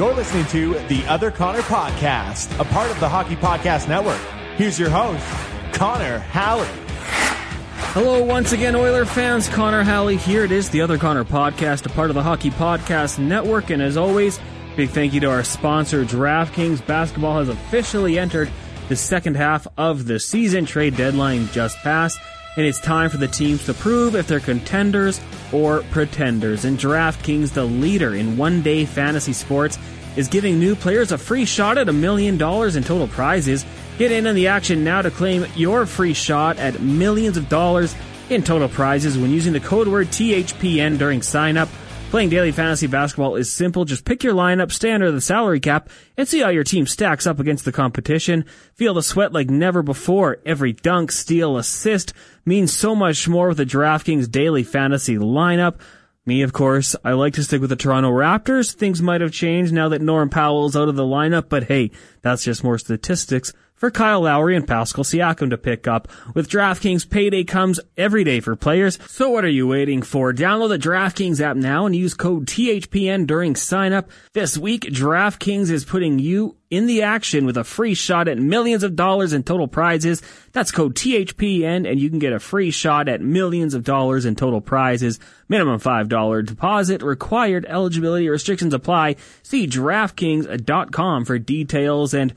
You're listening to the Other Connor Podcast, a part of the Hockey Podcast Network. Here's your host, Connor Halley. Hello, once again, Oiler fans. Connor Halley here. It is the Other Connor Podcast, a part of the Hockey Podcast Network. And as always, big thank you to our sponsor, DraftKings. Basketball has officially entered the second half of the season. Trade deadline just passed, and it's time for the teams to prove if they're contenders or pretenders. And DraftKings, the leader in one day fantasy sports, is giving new players a free shot at a million dollars in total prizes. Get in on the action now to claim your free shot at millions of dollars in total prizes when using the code word THPN during sign up. Playing daily fantasy basketball is simple. Just pick your lineup, stay under the salary cap, and see how your team stacks up against the competition. Feel the sweat like never before. Every dunk, steal, assist means so much more with the DraftKings daily fantasy lineup. Me, of course, I like to stick with the Toronto Raptors. Things might have changed now that Norm Powell's out of the lineup, but hey, that's just more statistics for Kyle Lowry and Pascal Siakam to pick up. With DraftKings, payday comes every day for players. So what are you waiting for? Download the DraftKings app now and use code THPN during sign up. This week, DraftKings is putting you in the action with a free shot at millions of dollars in total prizes. That's code THPN and you can get a free shot at millions of dollars in total prizes. Minimum $5 deposit required. Eligibility restrictions apply. See DraftKings.com for details and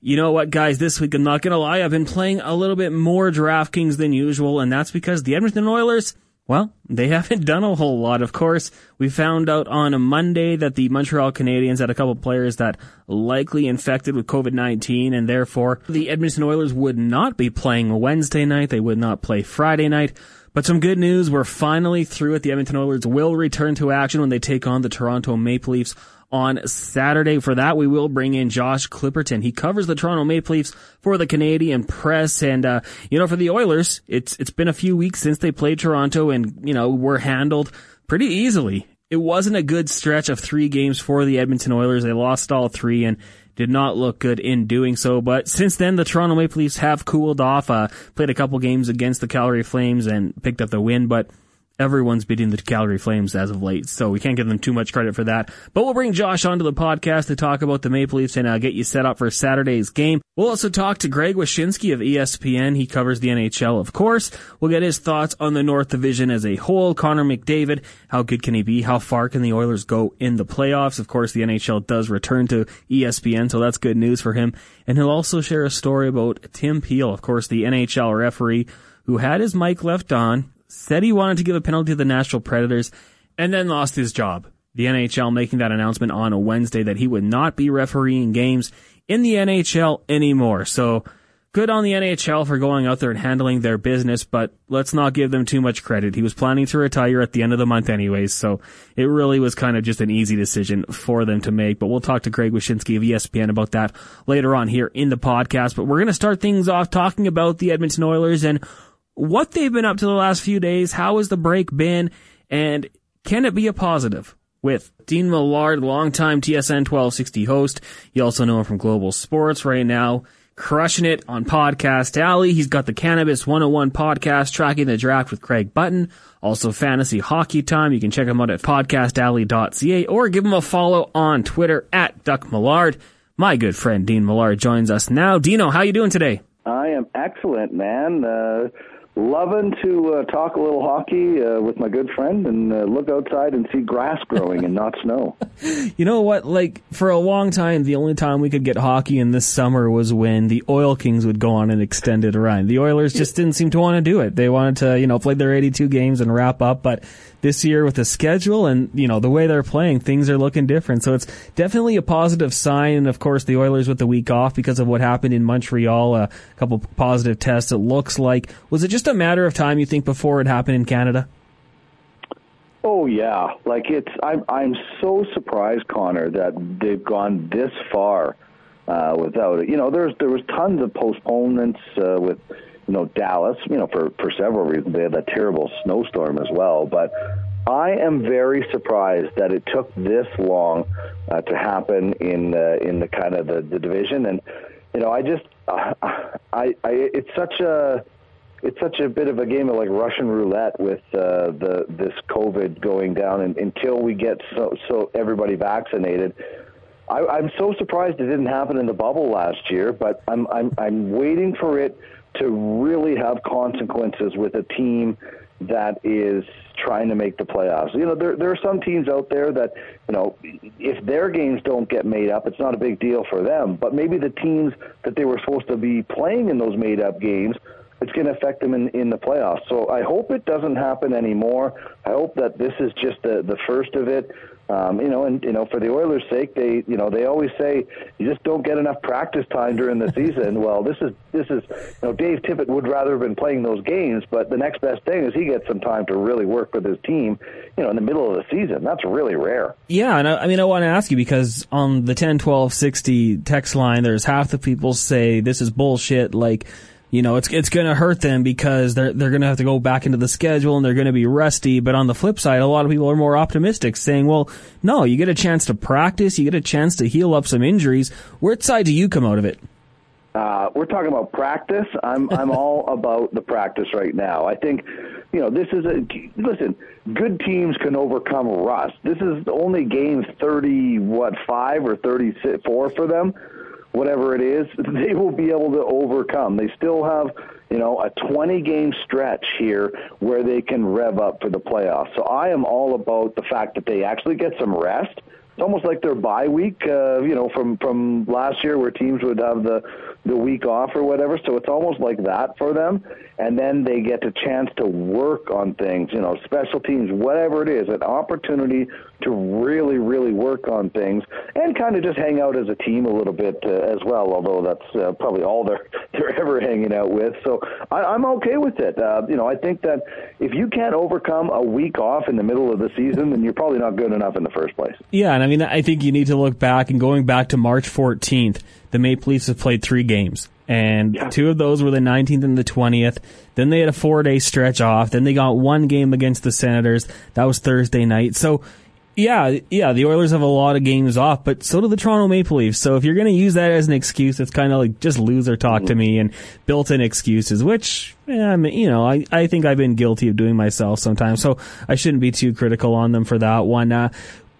you know what, guys? This week, I'm not gonna lie, I've been playing a little bit more DraftKings than usual, and that's because the Edmonton Oilers, well, they haven't done a whole lot. Of course, we found out on a Monday that the Montreal Canadiens had a couple players that likely infected with COVID-19, and therefore the Edmonton Oilers would not be playing Wednesday night. They would not play Friday night. But some good news, we're finally through it. The Edmonton Oilers will return to action when they take on the Toronto Maple Leafs on Saturday. For that, we will bring in Josh Clipperton. He covers the Toronto Maple Leafs for the Canadian press. And, uh, you know, for the Oilers, it's, it's been a few weeks since they played Toronto and, you know, were handled pretty easily. It wasn't a good stretch of three games for the Edmonton Oilers. They lost all three and did not look good in doing so. But since then, the Toronto Maple Leafs have cooled off, uh, played a couple games against the Calgary Flames and picked up the win. But everyone's beating the Calgary Flames as of late, so we can't give them too much credit for that. But we'll bring Josh onto the podcast to talk about the Maple Leafs and uh, get you set up for Saturday's game. We'll also talk to Greg Wyshynski of ESPN. He covers the NHL, of course. We'll get his thoughts on the North Division as a whole. Connor McDavid, how good can he be? How far can the Oilers go in the playoffs? Of course, the NHL does return to ESPN, so that's good news for him. And he'll also share a story about Tim Peel, of course, the NHL referee who had his mic left on said he wanted to give a penalty to the Nashville Predators, and then lost his job. The NHL making that announcement on a Wednesday that he would not be refereeing games in the NHL anymore. So good on the NHL for going out there and handling their business, but let's not give them too much credit. He was planning to retire at the end of the month anyways, so it really was kind of just an easy decision for them to make. But we'll talk to Greg Wyshynski of ESPN about that later on here in the podcast. But we're going to start things off talking about the Edmonton Oilers and what they've been up to the last few days. How has the break been? And can it be a positive? With Dean Millard, longtime TSN 1260 host. You also know him from Global Sports right now. Crushing it on Podcast Alley. He's got the Cannabis 101 podcast tracking the draft with Craig Button. Also fantasy hockey time. You can check him out at podcastalley.ca or give him a follow on Twitter at Duck Millard. My good friend Dean Millard joins us now. Deano, how are you doing today? I am excellent, man. Uh, loving to uh, talk a little hockey uh, with my good friend and uh, look outside and see grass growing and not snow. You know what? Like for a long time, the only time we could get hockey in this summer was when the Oil Kings would go on an extended run. The Oilers just didn't seem to want to do it. They wanted to, you know, play their 82 games and wrap up, but this year with the schedule and, you know, the way they're playing, things are looking different. So it's definitely a positive sign. And of course, the Oilers with the week off because of what happened in Montreal, a couple positive tests. It looks like, was it just a matter of time, you think, before it happened in Canada? Oh yeah, like it's. I'm I'm so surprised, Connor, that they've gone this far uh, without it. You know, there's there was tons of postponements uh, with you know Dallas. You know, for for several reasons. They had that terrible snowstorm as well, but. I am very surprised that it took this long uh, to happen in uh, in the kind of the, the division, and you know, I just, uh, I, I, it's such a, it's such a bit of a game of like Russian roulette with uh, the this COVID going down, and until we get so so everybody vaccinated. I, I'm so surprised it didn't happen in the bubble last year, but I'm I'm I'm waiting for it to really have consequences with a team that is trying to make the playoffs. You know, there there are some teams out there that, you know, if their games don't get made up, it's not a big deal for them. But maybe the teams that they were supposed to be playing in those made up games it's going to affect them in, in the playoffs. So I hope it doesn't happen anymore. I hope that this is just the, the first of it. Um, you know, and you know, for the Oilers' sake, they you know they always say you just don't get enough practice time during the season. well, this is this is you know Dave Tippett would rather have been playing those games, but the next best thing is he gets some time to really work with his team. You know, in the middle of the season, that's really rare. Yeah, and I, I mean, I want to ask you because on the ten twelve sixty text line, there's half the people say this is bullshit, like you know, it's it's going to hurt them because they're they're going to have to go back into the schedule and they're going to be rusty. But on the flip side, a lot of people are more optimistic, saying, "Well, no, you get a chance to practice, you get a chance to heal up some injuries." Which side do you come out of it? Uh, we're talking about practice. I'm I'm all about the practice right now. I think, you know, this is a listen. Good teams can overcome rust. This is only game thirty, what five or thirty four for them whatever it is, they will be able to overcome. They still have, you know, a 20 game stretch here where they can rev up for the playoffs. So I am all about the fact that they actually get some rest. It's almost like their bye week, uh, you know, from from last year where teams would have the the week off or whatever. So it's almost like that for them. And then they get a chance to work on things, you know, special teams, whatever it is, an opportunity to really, really work on things and kind of just hang out as a team a little bit uh, as well. Although that's uh, probably all they're they're ever hanging out with. So I, I'm okay with it. Uh, you know, I think that if you can't overcome a week off in the middle of the season, then you're probably not good enough in the first place. Yeah, and I mean, I think you need to look back and going back to March 14th the Maple Leafs have played three games. And yeah. two of those were the 19th and the 20th. Then they had a four day stretch off. Then they got one game against the Senators. That was Thursday night. So, yeah, yeah, the Oilers have a lot of games off, but so do the Toronto Maple Leafs. So if you're going to use that as an excuse, it's kind of like just loser talk mm-hmm. to me and built-in excuses, which, I mean, you know, I, I think I've been guilty of doing myself sometimes. So I shouldn't be too critical on them for that one. Uh,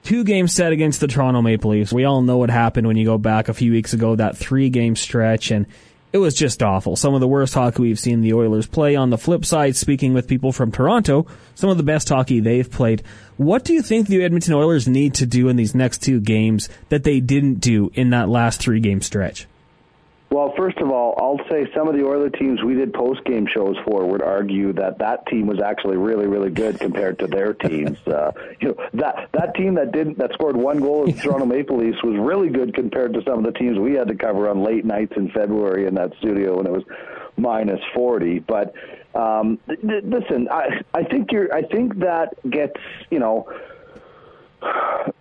two game set against the Toronto Maple Leafs. We all know what happened when you go back a few weeks ago, that three game stretch, and it was just awful. Some of the worst hockey we've seen the Oilers play. On the flip side, speaking with people from Toronto, some of the best hockey they've played. What do you think the Edmonton Oilers need to do in these next two games that they didn't do in that last three game stretch? Well, first of all, I'll say some of the Oilers teams we did post game shows for would argue that that team was actually really, really good compared to their teams. Uh, you know that that team that didn't that scored one goal in Toronto Maple Leafs was really good compared to some of the teams we had to cover on late nights in February in that studio when it was minus forty. But um, th- listen, I I think you're I think that gets you know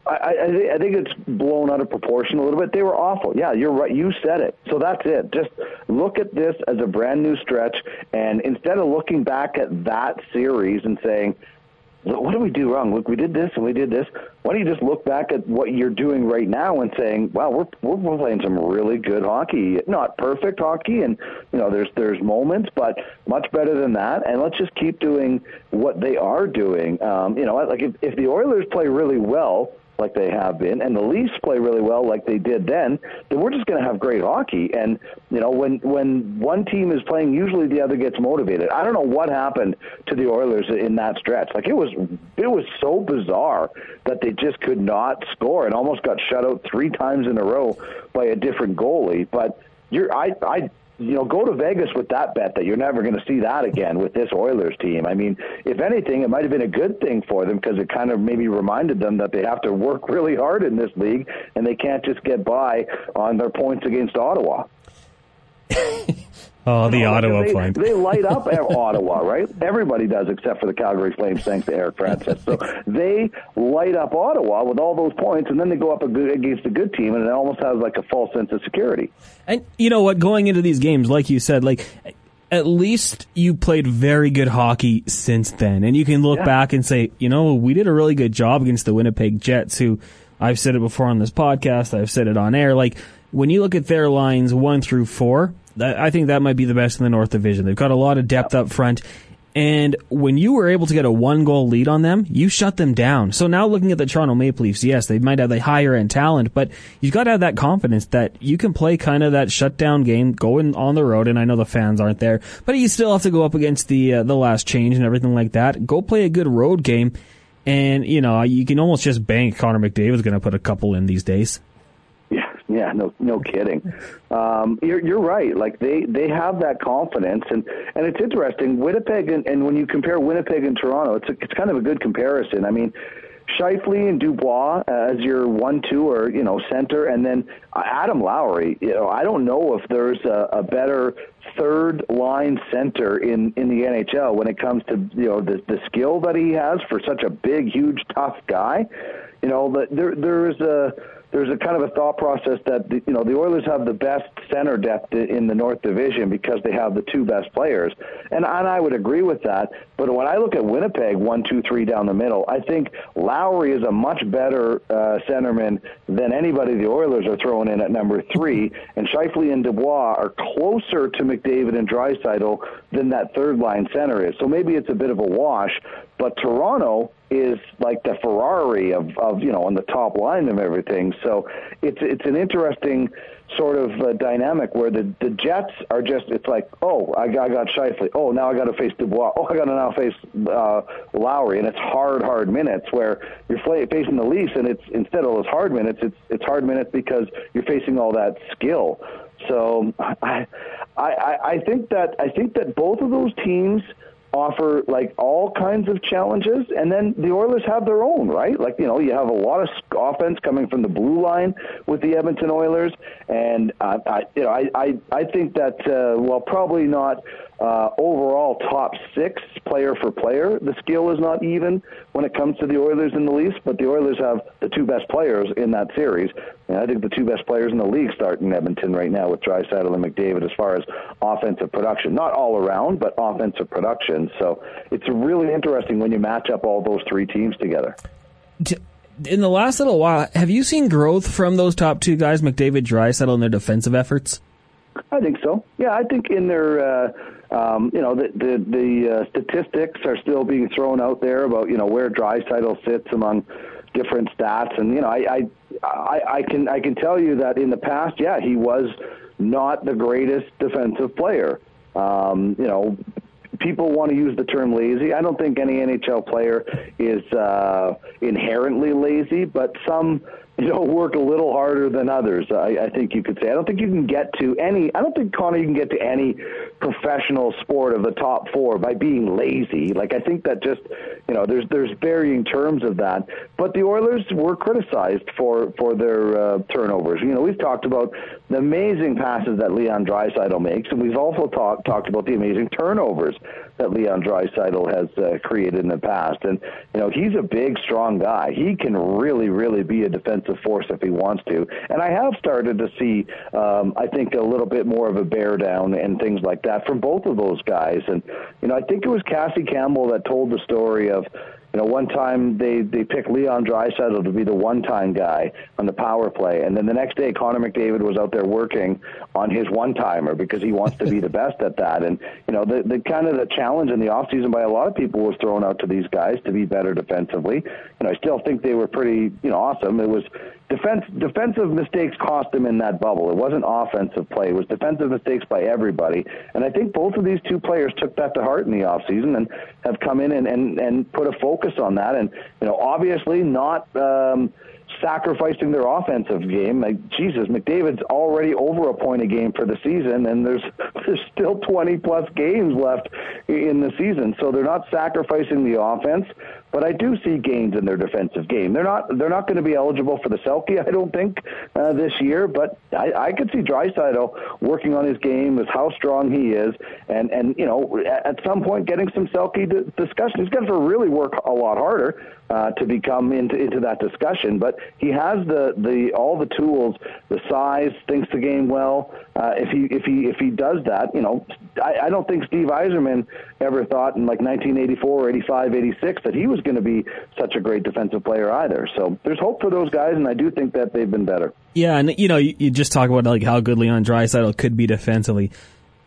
I, I, I think it's blown out of proportion a little bit. They were awful. Yeah, you're right. You said it. So that's it. Just look at this as a brand new stretch, and instead of looking back at that series and saying, what did we do wrong? Look, we did this and we did this. Why don't you just look back at what you're doing right now and saying, "Wow, we're we're playing some really good hockey. Not perfect hockey, and you know, there's there's moments, but much better than that. And let's just keep doing what they are doing. Um, you know, like if, if the Oilers play really well, like they have been, and the Leafs play really well like they did then, then we're just going to have great hockey. And you know, when when one team is playing, usually the other gets motivated. I don't know what happened to the Oilers in that stretch. Like it was it was so bizarre that they just could not score and almost got shut out three times in a row by a different goalie. But you're I I you know, go to Vegas with that bet that you're never going to see that again with this Oilers team. I mean, if anything, it might have been a good thing for them because it kind of maybe reminded them that they have to work really hard in this league and they can't just get by on their points against Ottawa. Oh, the Ottawa they, point. They light up Ottawa, right? Everybody does except for the Calgary Flames, thanks to Eric Francis. So they light up Ottawa with all those points, and then they go up against a good team, and it almost has like a false sense of security. And you know what? Going into these games, like you said, like at least you played very good hockey since then, and you can look Yeah. back and say, you know, we did a really good job against the Winnipeg Jets, who I've said it before on this podcast, I've said it on air. Like when you look at their lines one through four, I think that might be the best in the North Division. They've got a lot of depth up front. And when you were able to get a one goal lead on them, you shut them down. So now looking at the Toronto Maple Leafs, yes, they might have the higher end talent, but you've got to have that confidence that you can play kind of that shutdown game going on the road. And I know the fans aren't there, but you still have to go up against the, uh, the last change and everything like that. Go play a good road game. And, you know, you can almost just bank Connor McDavid's going to put a couple in these days. Yeah, no, no kidding. Um, you're you're right. Like they they have that confidence, and and it's interesting. Winnipeg and, and when you compare Winnipeg and Toronto, it's a, it's kind of a good comparison. I mean. Scheifele and Dubois as your one-two or you know center, and then Adam Lowry. You know, I don't know if there's a, a better third line center in in the NHL when it comes to you know the the skill that he has for such a big, huge, tough guy. You know, but there there's a there's a kind of a thought process that the, you know the Oilers have the best center depth in the North Division because they have the two best players, and and I would agree with that. But when I look at Winnipeg, one, two, three down the middle, I think Lowry is a much better uh, centerman than anybody the Oilers are throwing in at number three, and Scheifele and Dubois are closer to McDavid and Draisaitl than that third line center is. So maybe it's a bit of a wash, but Toronto is like the Ferrari of, of you know on the top line of everything. So it's it's an interesting sort of uh, dynamic where the the Jets are just it's like oh I got, I got Scheifele. Oh now I got to face Dubois. Oh I got to now face uh, Lowry. And it's hard hard minutes where you're facing the Leafs and it's instead of those hard minutes it's it's hard minutes because you're facing all that skill. So I I I think that I think that both of those teams offer like all kinds of challenges and then the Oilers have their own right? Like you know you have a lot of offense coming from the blue line with the Edmonton Oilers and uh, I you know I I, I think that uh, well probably not uh, overall top six player for player the skill is not even when it comes to the Oilers and the Leafs but the Oilers have the two best players in that series and I think the two best players in the league start in Edmonton right now with Draisaitl and McDavid as far as offensive production not all around but offensive production so it's really interesting when you match up all those three teams together. In the last little while, have you seen growth from those top two guys, McDavid, Draisaitl, in their defensive efforts? I think so. Yeah, I think in their, uh, um, you know, the the, the uh, statistics are still being thrown out there about you know where Draisaitl sits among different stats, and you know, I, I I I can I can tell you that in the past, yeah, he was not the greatest defensive player. Um, you know, people want to use the term lazy. I don't think any NHL player is uh, inherently lazy, but some you know work a little harder than others. I, I think you could say. I don't think you can get to any. I don't think Connor you can get to any professional sport of the top four by being lazy. Like I think that just you know there's there's varying terms of that. But the Oilers were criticized for for their uh, turnovers. You know we've talked about the amazing passes that Leon Draisaitl makes, and we've also talked talked about the amazing turnovers that Leon Draisaitl has uh, created in the past. And you know he's a big, strong guy. He can really, really be a defensive force if he wants to. And I have started to see, um, I think, a little bit more of a bear down and things like that from both of those guys. And you know I think it was Cassie Campbell that told the story of. You know, one time they they picked Leon Draisaitl to be the one-time guy on the power play, and then the next day Connor McDavid was out there working on his one-timer because he wants to be the best at that. And you know, the the kind of the challenge in the offseason by a lot of people was thrown out to these guys to be better defensively. And I still think they were pretty you know awesome. It was defense defensive mistakes cost them in that bubble. It wasn't offensive play. It was defensive mistakes by everybody. And I think both of these two players took that to heart in the offseason and have come in and, and, and put a focus on that. And, you know, obviously not um, sacrificing their offensive game. Like Jesus, McDavid's already over a point a game for the season, and there's there's still 20 plus games left in the season. So they're not sacrificing the offense, but I do see gains in their defensive game. They're not they're not going to be eligible for the Selke, I don't think, uh, this year. But I, I could see Draisaitl working on his game, with how strong he is, and and you know at some point getting some Selke discussion. He's got to really work a lot harder uh, to become into into that discussion. But he has the the all the tools, the size, thinks the game well. Uh, if he if he if he does that, you know, I, I don't think Steve Yzerman ever thought in like 1984, 85, 86 that he was going to be such a great defensive player either. So there's hope for those guys, and I do think that they've been better. Yeah, and you know, you, you just talk about like how good Leon Draisaitl could be defensively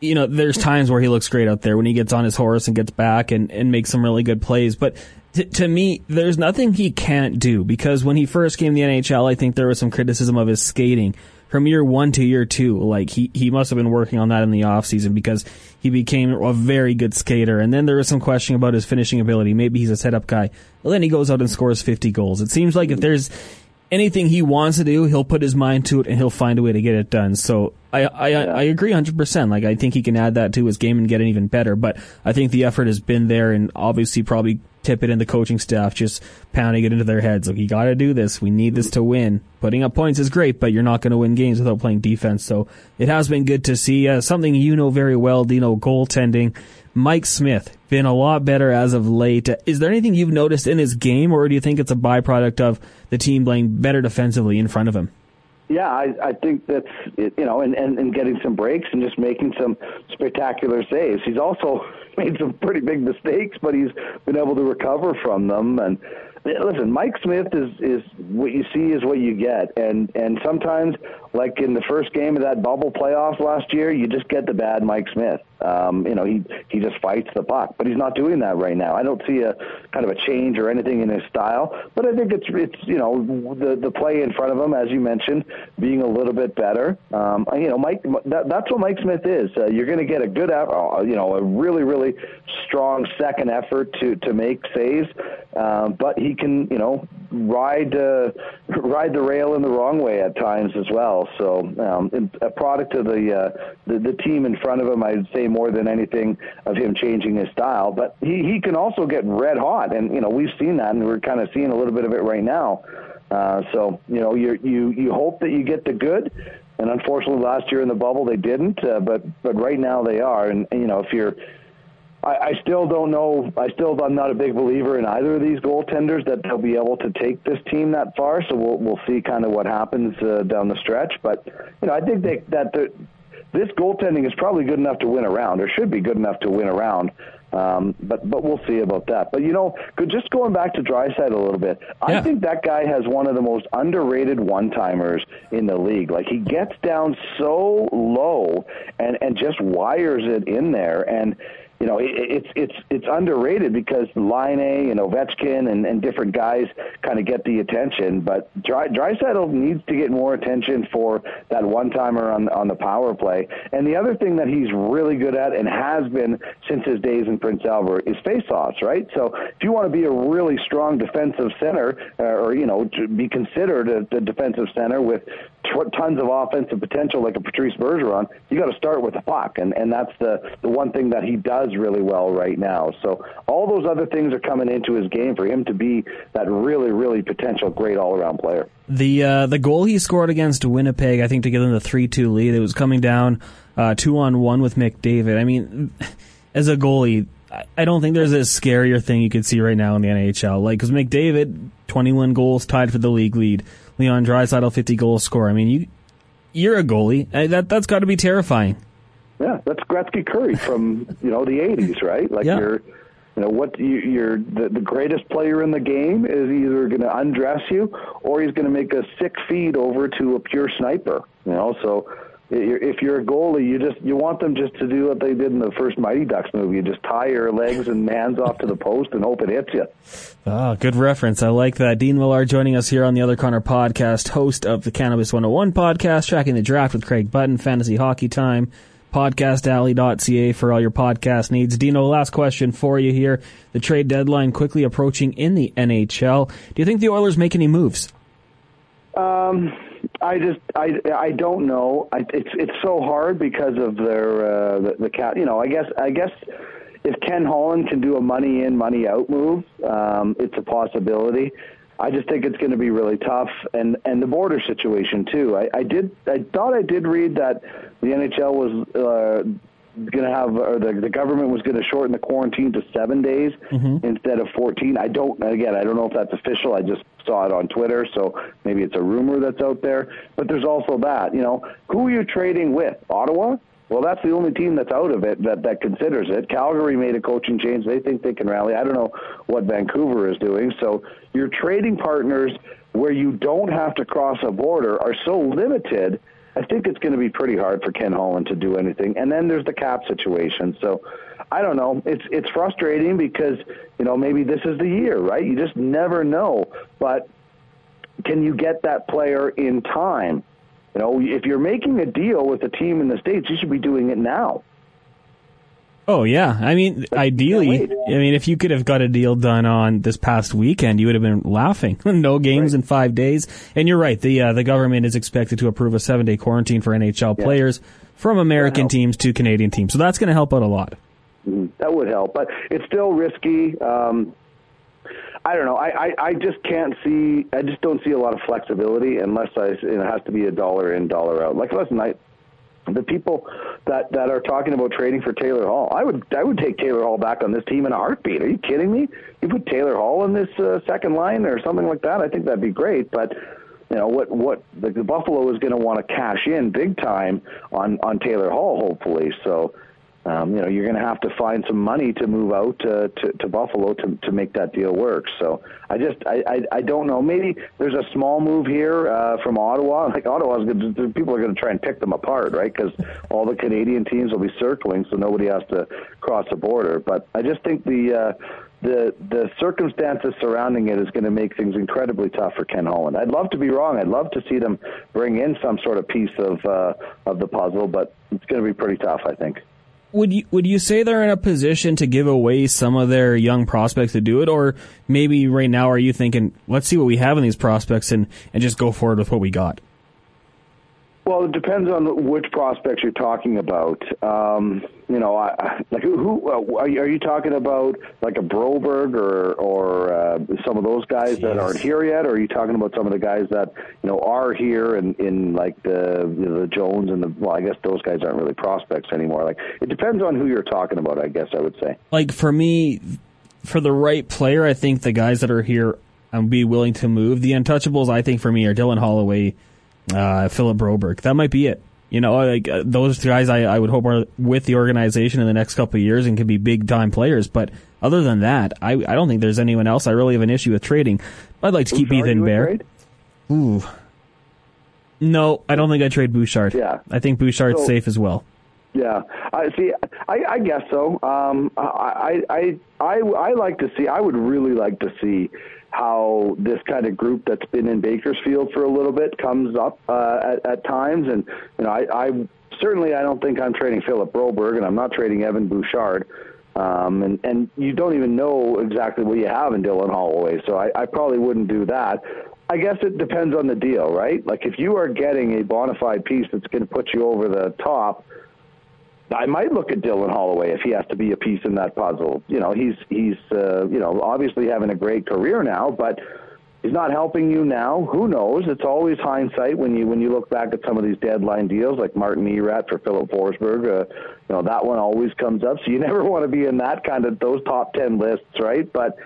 you know, there's times where he looks great out there when he gets on his horse and gets back and, and makes some really good plays. But t- to me, there's nothing he can't do because when he first came to the NHL, I think there was some criticism of his skating from year one to year two. Like he, he must have been working on that in the offseason because he became a very good skater. And then there was some question about his finishing ability. Maybe he's a setup guy. Well, then he goes out and scores 50 goals. It seems like if there's anything he wants to do, he'll put his mind to it and he'll find a way to get it done. So I I, yeah. I agree 100%. Like I think he can add that to his game and get it even better, but I think the effort has been there and obviously probably Tippett in the coaching staff just pounding it into their heads. Like you got to do this. We need this to win. Putting up points is great, but you're not going to win games without playing defense. So it has been good to see uh, something you know very well, Deano, goaltending. Mike Smith been a lot better as of late. Is there anything you've noticed in his game, or do you think it's a byproduct of the team playing better defensively in front of him? Yeah, I, I think that's you know, and, and and getting some breaks and just making some spectacular saves. He's also made some pretty big mistakes, but he's been able to recover from them. And listen, Mike Smith is is what you see is what you get, and and sometimes, like in the first game of that bubble playoffs last year, you just get the bad Mike Smith. Um, you know, he he just fights the puck, but he's not doing that right now. I don't see a kind of a change or anything in his style, but I think it's it's you know the the play in front of him, as you mentioned, being a little bit better. Um, you know, Mike, that, that's what Mike Smith is. Uh, you're going to get a good, uh, you know, a really really strong second effort to to make saves, uh, but he can you know ride uh, ride the rail in the wrong way at times as well. So um, a product of the, uh, the the team in front of him, I'd say more than anything of him changing his style. But he, he can also get red hot, and you know we've seen that, and we're kind of seeing a little bit of it right now. Uh, so you know you you you hope that you get the good, and unfortunately last year in the bubble they didn't, uh, but but right now they are, and, and you know if you're I, I still don't know. I still I'm not a big believer in either of these goaltenders that they'll be able to take this team that far. So we'll we'll see kind of what happens uh, down the stretch. But you know, I think they, that the, this goaltending is probably good enough to win around, or should be good enough to win around. Um, but but we'll see about that. But you know, just going back to Draisaitl a little bit, yeah. I think that guy has one of the most underrated one timers in the league. Like he gets down so low and and just wires it in there and you know, it, it's it's it's underrated because Laine and Ovechkin and, and different guys kind of get the attention, but Dry, Draisaitl needs to get more attention for that one timer on on the power play. And the other thing that he's really good at and has been since his days in Prince Albert is faceoffs, right? So if you want to be a really strong defensive center, uh, or you know, to be considered a, a defensive center with t- tons of offensive potential like a Patrice Bergeron, you got to start with the puck, and and that's the the one thing that he does really well right now. So all those other things are coming into his game for him to be that really really potential great all around player. The uh, the goal he scored against Winnipeg, I think, to give them the three two lead. It was coming down uh, two on one with McDavid. I mean, as a goalie. I don't think there's a scarier thing you could see right now in the NHL. Like, because McDavid, 21 goals, tied for the league lead. Leon Draisaitl 50 goal score. I mean, you you're a goalie. That that's got to be terrifying. Yeah, that's Gretzky Kurri from you know the '80s, right? Like yeah. you're, you know, what you, you're the, the greatest player in the game is either going to undress you or he's going to make a sick feed over to a pure sniper. You know, so if you're a goalie, you just you want them just to do what they did in the first Mighty Ducks movie. You just tie your legs and hands off to the post and hope it hits you. Ah, good reference. I like that. Dean Millard joining us here on the Other Connor podcast, host of the Cannabis 101 podcast, tracking the draft with Craig Button, Fantasy Hockey Time, podcastalley.ca for all your podcast needs. Deano, last question for you here. The trade deadline quickly approaching in the NHL. Do you think the Oilers make any moves? Um, I just I I don't know. I, it's it's so hard because of their uh, the, the cat. You know, I guess I guess if Ken Holland can do a money in money out move, um, it's a possibility. I just think it's going to be really tough, and and the border situation too. I, I did I thought I did read that the NHL was uh, going to have, or the, the government was going to shorten the quarantine to seven days mm-hmm. instead of 14. I don't, again, I don't know if that's official. I just saw it on Twitter, so maybe it's a rumor that's out there. But there's also that, you know, who are you trading with? Ottawa? Well, that's the only team that's out of it that, that considers it. Calgary made a coaching change. They think they can rally. I don't know what Vancouver is doing. So your trading partners where you don't have to cross a border are so limited. I think it's going to be pretty hard for Ken Holland to do anything. And then there's the cap situation. So I don't know. It's it's frustrating because you know maybe this is the year, right? You just never know. But can you get that player in time? You know, if you're making a deal with a team in the states, you should be doing it now. Oh yeah, I mean, ideally, I mean, if you could have got a deal done on this past weekend, you would have been laughing. no games right. in five days, and you're right. The uh, the government is expected to approve a seven day quarantine for NHL yeah. players from American teams to Canadian teams, so that's going to help out a lot. Mm-hmm. That would help, but it's still risky. Um, I don't know. I, I, I just can't see. I just don't see a lot of flexibility unless I, it has to be a dollar in, dollar out. Like last night, the people that that are talking about trading for Taylor Hall, I would I would take Taylor Hall back on this team in a heartbeat. Are you kidding me? You put Taylor Hall in this uh, second line or something like that. I think that'd be great. But you know what what the, the Buffalo is going to want to cash in big time on on Taylor Hall, hopefully. So um, you know, you're going to have to find some money to move out to, to, to Buffalo to, to make that deal work. So I just, I, I, I don't know. Maybe there's a small move here uh, from Ottawa. Like Ottawa's people are going to try and pick them apart, right? Because all the Canadian teams will be circling, so nobody has to cross the border. But I just think the, uh, the the circumstances surrounding it is going to make things incredibly tough for Ken Holland. I'd love to be wrong. I'd love to see them bring in some sort of piece of uh, of the puzzle, but it's going to be pretty tough, I think would you would you say they're in a position to give away some of their young prospects to do it, or maybe right now are you thinking, let's see what we have in these prospects and and just go forward with what we got? Well, it depends on which prospects you're talking about. Um, you know, I, like who, uh, are, you, are you talking about? Like a Broberg or or uh, some of those guys Jeez. that aren't here yet? Or are you talking about some of the guys that you know are here and in like the you know, the Jones and the well, I guess those guys aren't really prospects anymore. Like it depends on who you're talking about. I guess I would say. Like for me, for the right player, I think the guys that are here and be willing to move. The untouchables, I think, for me are Dylan Holloway uh, Philip Broberg. That might be it. You know, like uh, those guys, I, I would hope are with the organization in the next couple of years and can be big time players. But other than that, I, I don't think there's anyone else I really have an issue with trading. I'd like to keep Ethan Bear. Ooh. No, I don't think I trade Bouchard. Yeah. I think Bouchard's so, safe as well. Yeah, I see. I, I guess so. Um, I, I, I, I like to see. I would really like to see how this kind of group that's been in Bakersfield for a little bit comes up uh, at, at times. And you know, I, I certainly I don't think I'm trading Philip Broberg, and I'm not trading Evan Bouchard. Um, and and you don't even know exactly what you have in Dylan Holloway, so I, I probably wouldn't do that. I guess it depends on the deal, right? Like if you are getting a bona fide piece that's going to put you over the top I might look at Dylan Holloway if he has to be a piece in that puzzle. You know, he's he's uh, you know obviously having a great career now, but he's not helping you now. Who knows? It's always hindsight when you when you look back at some of these deadline deals, like Martin Erat for Filip Forsberg. Uh, you know that one always comes up, so you never want to be in that kind of those top ten lists, right? But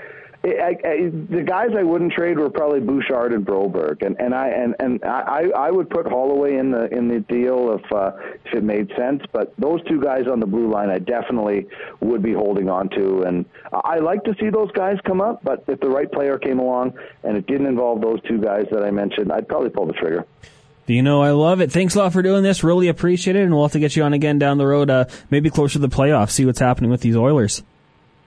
I, I, the guys I wouldn't trade were probably Bouchard and Broberg, and and I and and I I would put Holloway in the in the deal if uh, if it made sense. But those two guys on the blue line, I definitely would be holding on to, and I like to see those guys come up. But if the right player came along and it didn't involve those two guys that I mentioned, I'd probably pull the trigger. You know, I love it. Thanks a lot for doing this. Really appreciate it. And we'll have to get you on again down the road, uh, maybe closer to the playoffs, see what's happening with these Oilers.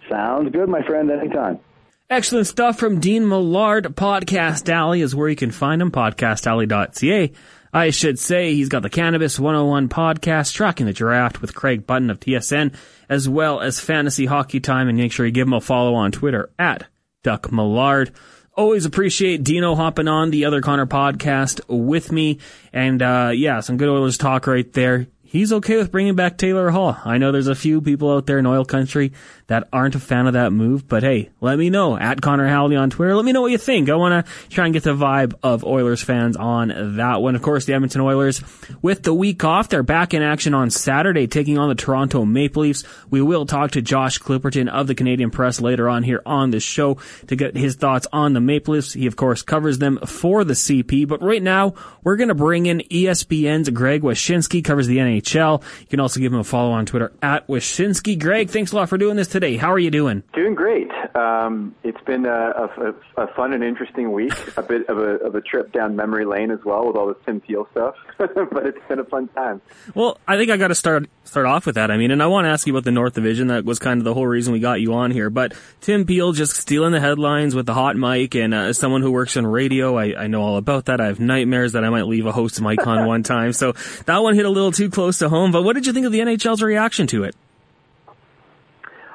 Sounds good, my friend. Anytime. Excellent stuff from Dean Millard. Podcast Alley is where you can find him, podcastalley.ca. I should say he's got the Cannabis 101 podcast, Tracking the Draft with Craig Button of TSN, as well as Fantasy Hockey Time, and make sure you give him a follow on Twitter at Duck Millard. Always appreciate Deano hopping on the Other Connor podcast with me. And, uh, yeah, some good Oilers talk right there he's okay with bringing back Taylor Hall. I know there's a few people out there in oil country that aren't a fan of that move, but hey, let me know at Connor Howley on Twitter. Let me know what you think. I want to try and get the vibe of Oilers fans on that one. Of course, the Edmonton Oilers with the week off, they're back in action on Saturday taking on the Toronto Maple Leafs. We will talk to Josh Clipperton of the Canadian Press later on here on this show to get his thoughts on the Maple Leafs. He of course covers them for the CP, but right now we're going to bring in ESPN's Greg Wyshynski covers the NHL. You can also give him a follow on Twitter at Wyshynski. Greg, thanks a lot for doing this today. How are you doing? Doing great. Um, it's been a, a, a, fun and interesting week. A bit of a, of a trip down memory lane as well with all the Tim Peel stuff, but it's been a fun time. Well, I think I got to start start off with that. I mean, and I want to ask you about the North Division. That was kind of the whole reason we got you on here. But Tim Peel just stealing the headlines with the hot mic, and uh, as someone who works in radio, I, I know all about that. I have nightmares that I might leave a host mic on one time. So that one hit a little too close to home. But what did you think of the NHL's reaction to it?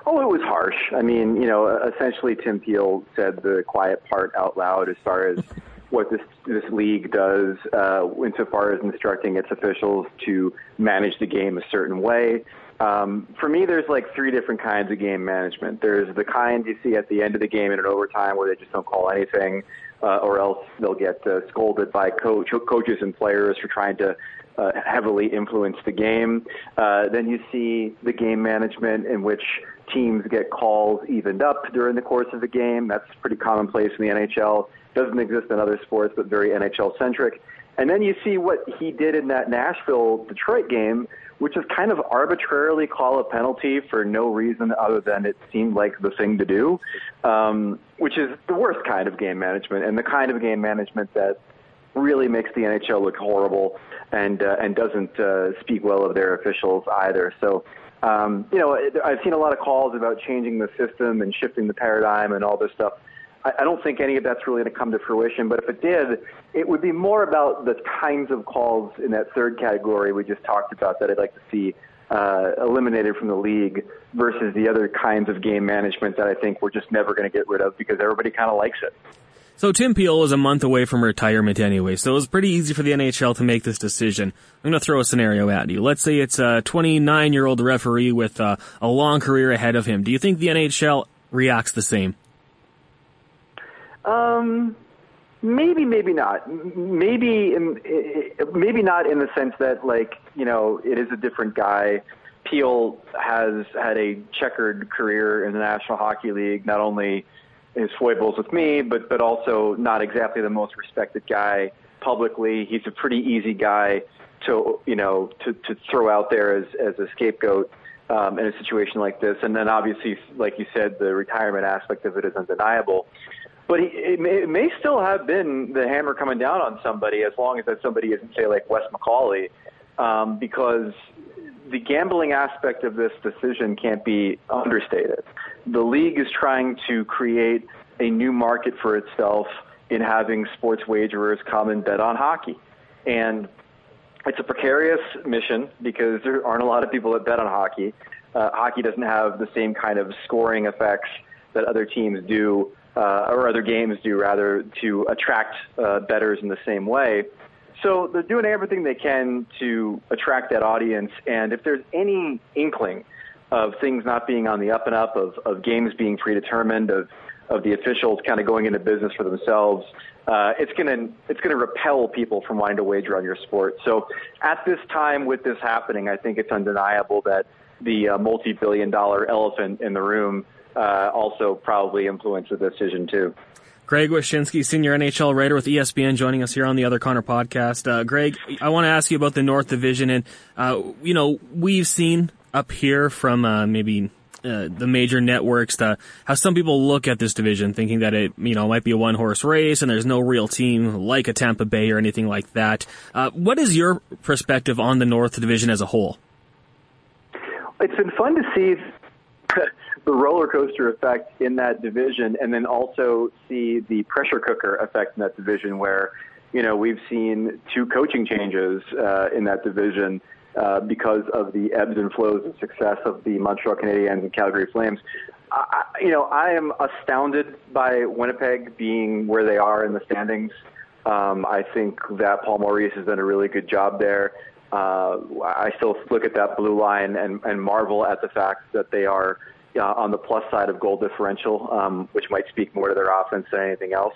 Oh, it was harsh. I mean, you know, essentially Tim Peel said the quiet part out loud as far as what this this league does uh, insofar as instructing its officials to manage the game a certain way. Um, for me, there's like three different kinds of game management. There's the kind you see at the end of the game in an overtime where they just don't call anything, uh, or else they'll get uh, scolded by coach, coaches and players for trying to uh, heavily influence the game. Uh, then you see the game management in which teams get calls evened up during the course of the game. That's pretty commonplace in the NHL. Doesn't exist in other sports, but very NHL centric. And then you see what he did in that Nashville Detroit game, which is kind of arbitrarily call a penalty for no reason other than it seemed like the thing to do, um, which is the worst kind of game management and the kind of game management that really makes the NHL look horrible and uh, and doesn't uh, speak well of their officials either. So um, you know, I've seen a lot of calls about changing the system and shifting the paradigm and all this stuff. I, don't think any of that's really going to come to fruition, but if it did, it would be more about the kinds of calls in that third category we just talked about that I'd like to see uh, eliminated from the league versus the other kinds of game management that I think we're just never going to get rid of because everybody kind of likes it. So Tim Peel was a month away from retirement anyway, so it was pretty easy for the NHL to make this decision. I'm going to throw a scenario at you. Let's say it's a 29 year old referee with a long career ahead of him. Do you think the NHL reacts the same? Um, maybe, maybe not. Maybe, maybe not in the sense that, like, you know, it is a different guy. Peel has had a checkered career in the National Hockey League, not only his foibles with me, but but also not exactly the most respected guy publicly. He's a pretty easy guy to you know to to throw out there as as a scapegoat um, in a situation like this. And then obviously, like you said, the retirement aspect of it is undeniable. But he, it, may, it may still have been the hammer coming down on somebody, as long as that somebody isn't, say, like Wes McCauley, um, because the gambling aspect of this decision can't be understated. The league is trying to create a new market for itself in having sports wagerers come and bet on hockey. And it's a precarious mission because there aren't a lot of people that bet on hockey. Uh, hockey doesn't have the same kind of scoring effects that other teams do, uh, or other games do, rather, to attract uh, bettors in the same way. So they're doing everything they can to attract that audience. And if there's any inkling of things not being on the up and up, of, of games being predetermined, of, of the officials kind of going into business for themselves, uh, it's going to it's going to repel people from wanting to wager on your sport. So at this time, with this happening, I think it's undeniable that the uh, multi-billion-dollar elephant in the room uh, also probably influenced the decision too. Greg Wyshynski, senior NHL writer with ESPN, joining us here on the Other Connor podcast. Uh, Greg, I want to ask you about the North Division, and uh, you know we've seen up here from uh, maybe uh, the major networks to how some people look at this division, thinking that it you know might be a one horse race and there's no real team like a Tampa Bay or anything like that. Uh, what is your perspective on the North Division as a whole? It's been fun to see the roller coaster effect in that division, and then also see the pressure cooker effect in that division, where you know we've seen two coaching changes uh, in that division uh, because of the ebbs and flows and success of the Montreal Canadiens and Calgary Flames. I, you know, I am astounded by Winnipeg being where they are in the standings. Um, I think that Paul Maurice has done a really good job there. Uh, I still look at that blue line and, and marvel at the fact that they are uh, on the plus side of goal differential, um, which might speak more to their offense than anything else.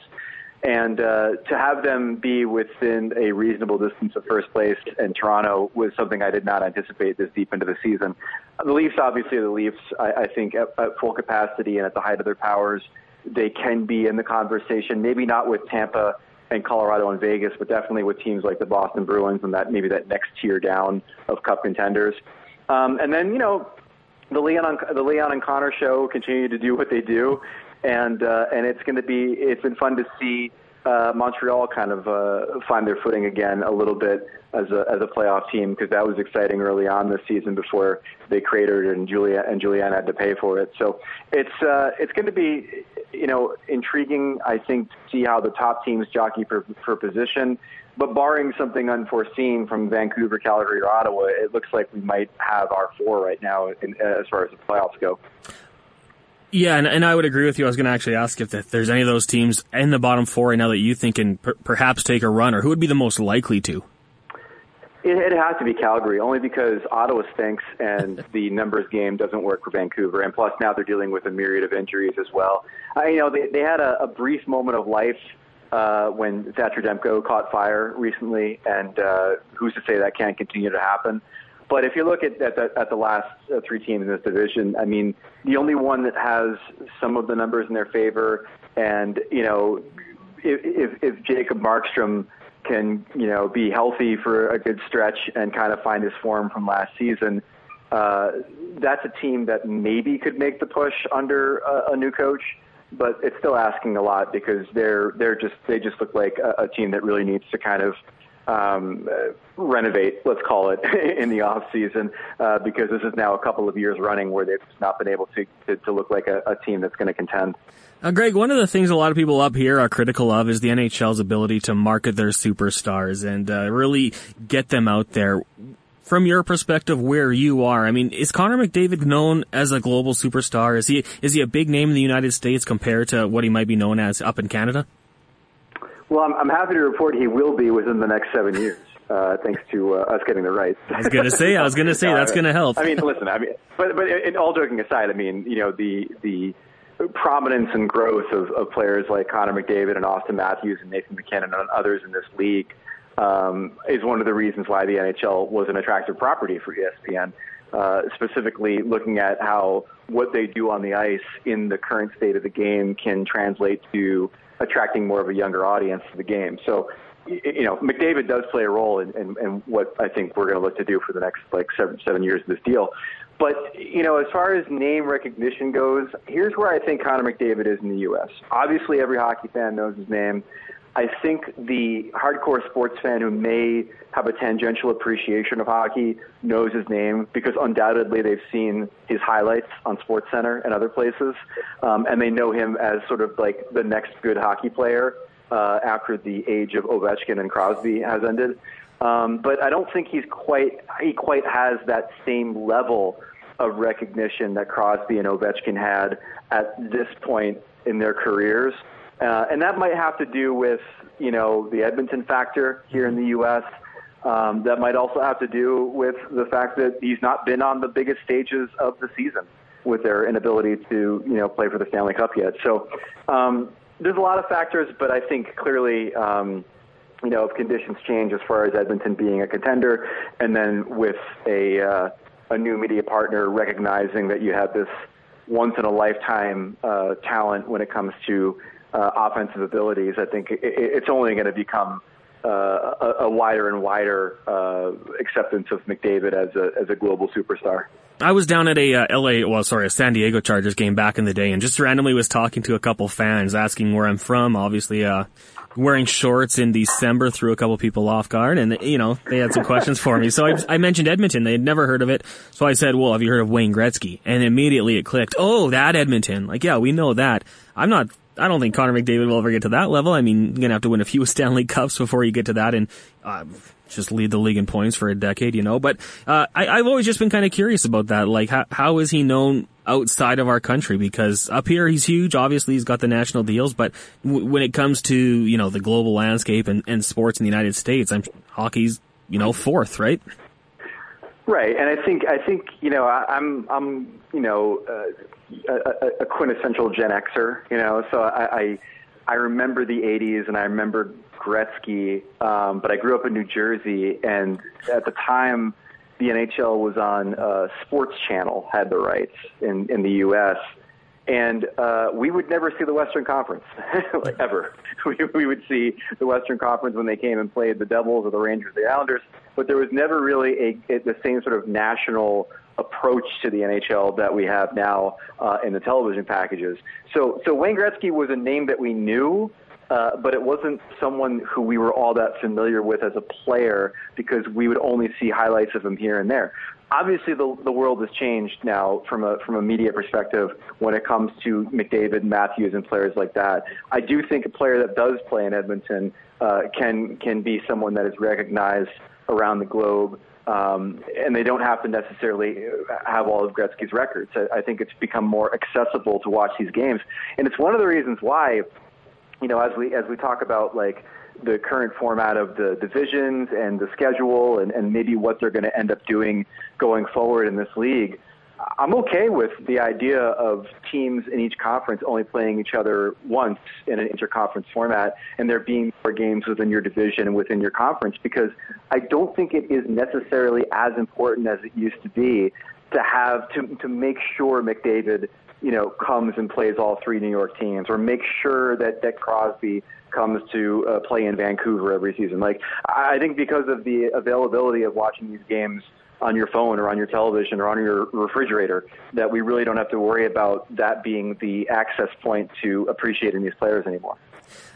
And uh, to have them be within a reasonable distance of first place in Toronto was something I did not anticipate this deep into the season. The Leafs, obviously, the Leafs, I, I think at, at full capacity and at the height of their powers, they can be in the conversation. Maybe not with Tampa and Colorado and Vegas, but definitely with teams like the Boston Bruins and that maybe that next tier down of Cup contenders. Um, and then you know the Leon the Leon and Connor show continue to do what they do, and uh, and it's going to be it's been fun to see uh, Montreal kind of uh, find their footing again a little bit as a as a playoff team because that was exciting early on this season before they cratered and Julia and Julien had to pay for it. So it's uh, it's going to be you know intriguing I think to see how the top teams jockey for for position. But barring something unforeseen from Vancouver, Calgary, or Ottawa, it looks like we might have our four right now in, as far as the playoffs go. Yeah, and, and I would agree with you. I was going to actually ask if, there's any of those teams in the bottom four right now that you think can per- perhaps take a run, or who would be the most likely to? It, it has to be Calgary, only because Ottawa stinks and the numbers game doesn't work for Vancouver, and plus now they're dealing with a myriad of injuries as well. I, you know, they, they had a, a brief moment of life uh, when Thatcher Demko caught fire recently, and uh, who's to say that can't continue to happen? But if you look at at the, at the last uh, three teams in this division, I mean, the only one that has some of the numbers in their favor, and you know, if if, if Jacob Markstrom can you know be healthy for a good stretch and kind of find his form from last season, uh, that's a team that maybe could make the push under a, a new coach. But it's still asking a lot because they're they're just they just look like a, a team that really needs to kind of um, uh, renovate, let's call it, in the off season, uh, because this is now a couple of years running where they've not been able to to, to look like a, a team that's going to contend. Uh, Greg, one of the things a lot of people up here are critical of is the NHL's ability to market their superstars and uh, really get them out there. From your perspective, where you are, I mean, is Connor McDavid known as a global superstar? Is he is he a big name in the United States compared to what he might be known as up in Canada? Well, I'm, I'm happy to report he will be within the next seven years. Uh, thanks to uh, us getting the rights. I was going to say, I was going to say that's going to help. I mean, listen, I mean, but but in all joking aside, I mean, you know, the the prominence and growth of, of players like Connor McDavid and Auston Matthews and Nathan MacKinnon and others in this league um, is one of the reasons why the NHL was an attractive property for ESPN. Uh, specifically, looking at how what they do on the ice in the current state of the game can translate to attracting more of a younger audience to the game. So, you know, McDavid does play a role in, in, in what I think we're going to look to do for the next like seven seven years of this deal. But you know, as far as name recognition goes, here's where I think Connor McDavid is in the U.S. Obviously, every hockey fan knows his name. I think the hardcore sports fan who may have a tangential appreciation of hockey knows his name because undoubtedly they've seen his highlights on Sports Center and other places, um, and they know him as sort of like the next good hockey player uh, after the age of Ovechkin and Crosby has ended. Um, but I don't think he's quite he quite has that same level of recognition that Crosby and Ovechkin had at this point in their careers. Uh, and that might have to do with, you know, the Edmonton factor here in the U.S. Um, that might also have to do with the fact that he's not been on the biggest stages of the season with their inability to, you know, play for the Stanley Cup yet. So um, there's a lot of factors, but I think clearly, um, you know, if conditions change as far as Edmonton being a contender, and then with a uh, a new media partner recognizing that you have this once in a lifetime uh, talent when it comes to uh, offensive abilities, I think it, it's only going to become uh, a, a, wider and wider uh, acceptance of McDavid as a as a global superstar. I was down at a uh, LA, well, sorry, a San Diego Chargers game back in the day, and just randomly was talking to a couple fans, asking where I'm from. Obviously, uh, wearing shorts in December threw a couple people off guard, and you know they had some questions for me. So I, I mentioned Edmonton; they had never heard of it. So I said, "Well, have you heard of Wayne Gretzky?" And immediately it clicked. Oh, that Edmonton! Like, yeah, we know that. I'm not I don't think Connor McDavid will ever get to that level. I mean, you're gonna have to win a few Stanley Cups before you get to that, and uh, just lead the league in points for a decade, you know. But uh, I, I've always just been kind of curious about that. Like, how, how is he known outside of our country? Because up here he's huge. Obviously, he's got the national deals, but w- when it comes to you know the global landscape and, and sports in the United States, I'm hockey's you know fourth, right? Right, and I think I think you know I, I'm I'm you know uh, a, a quintessential Gen Xer, you know, so I, I I remember the '80s and I remember Gretzky, um, but I grew up in New Jersey, and at the time the NHL was on uh, Sports Channel, had the rights in in the U.S. And uh, we would never see the Western Conference, ever. We, we would see the Western Conference when they came and played the Devils or the Rangers, or the Islanders, but there was never really a, a the same sort of national approach to the NHL that we have now uh, in the television packages. So, so Wayne Gretzky was a name that we knew, uh, but it wasn't someone who we were all that familiar with as a player because we would only see highlights of him here and there. Obviously, the the world has changed now from a from a media perspective when it comes to McDavid, Matthews, and players like that. I do think a player that does play in Edmonton uh, can can be someone that is recognized around the globe. Um, and they don't have to necessarily have all of Gretzky's records. I, I think it's become more accessible to watch these games, and it's one of the reasons why, you know, as we as we talk about like the current format of the divisions and the schedule, and, and maybe what they're going to end up doing going forward in this league. I'm okay with the idea of teams in each conference only playing each other once in an interconference format and there being more games within your division and within your conference because I don't think it is necessarily as important as it used to be to have to to make sure McDavid, you know, comes and plays all three New York teams or make sure that that Crosby comes to uh, play in Vancouver every season. Like I think because of the availability of watching these games on your phone or on your television or on your refrigerator that we really don't have to worry about that being the access point to appreciating these players anymore.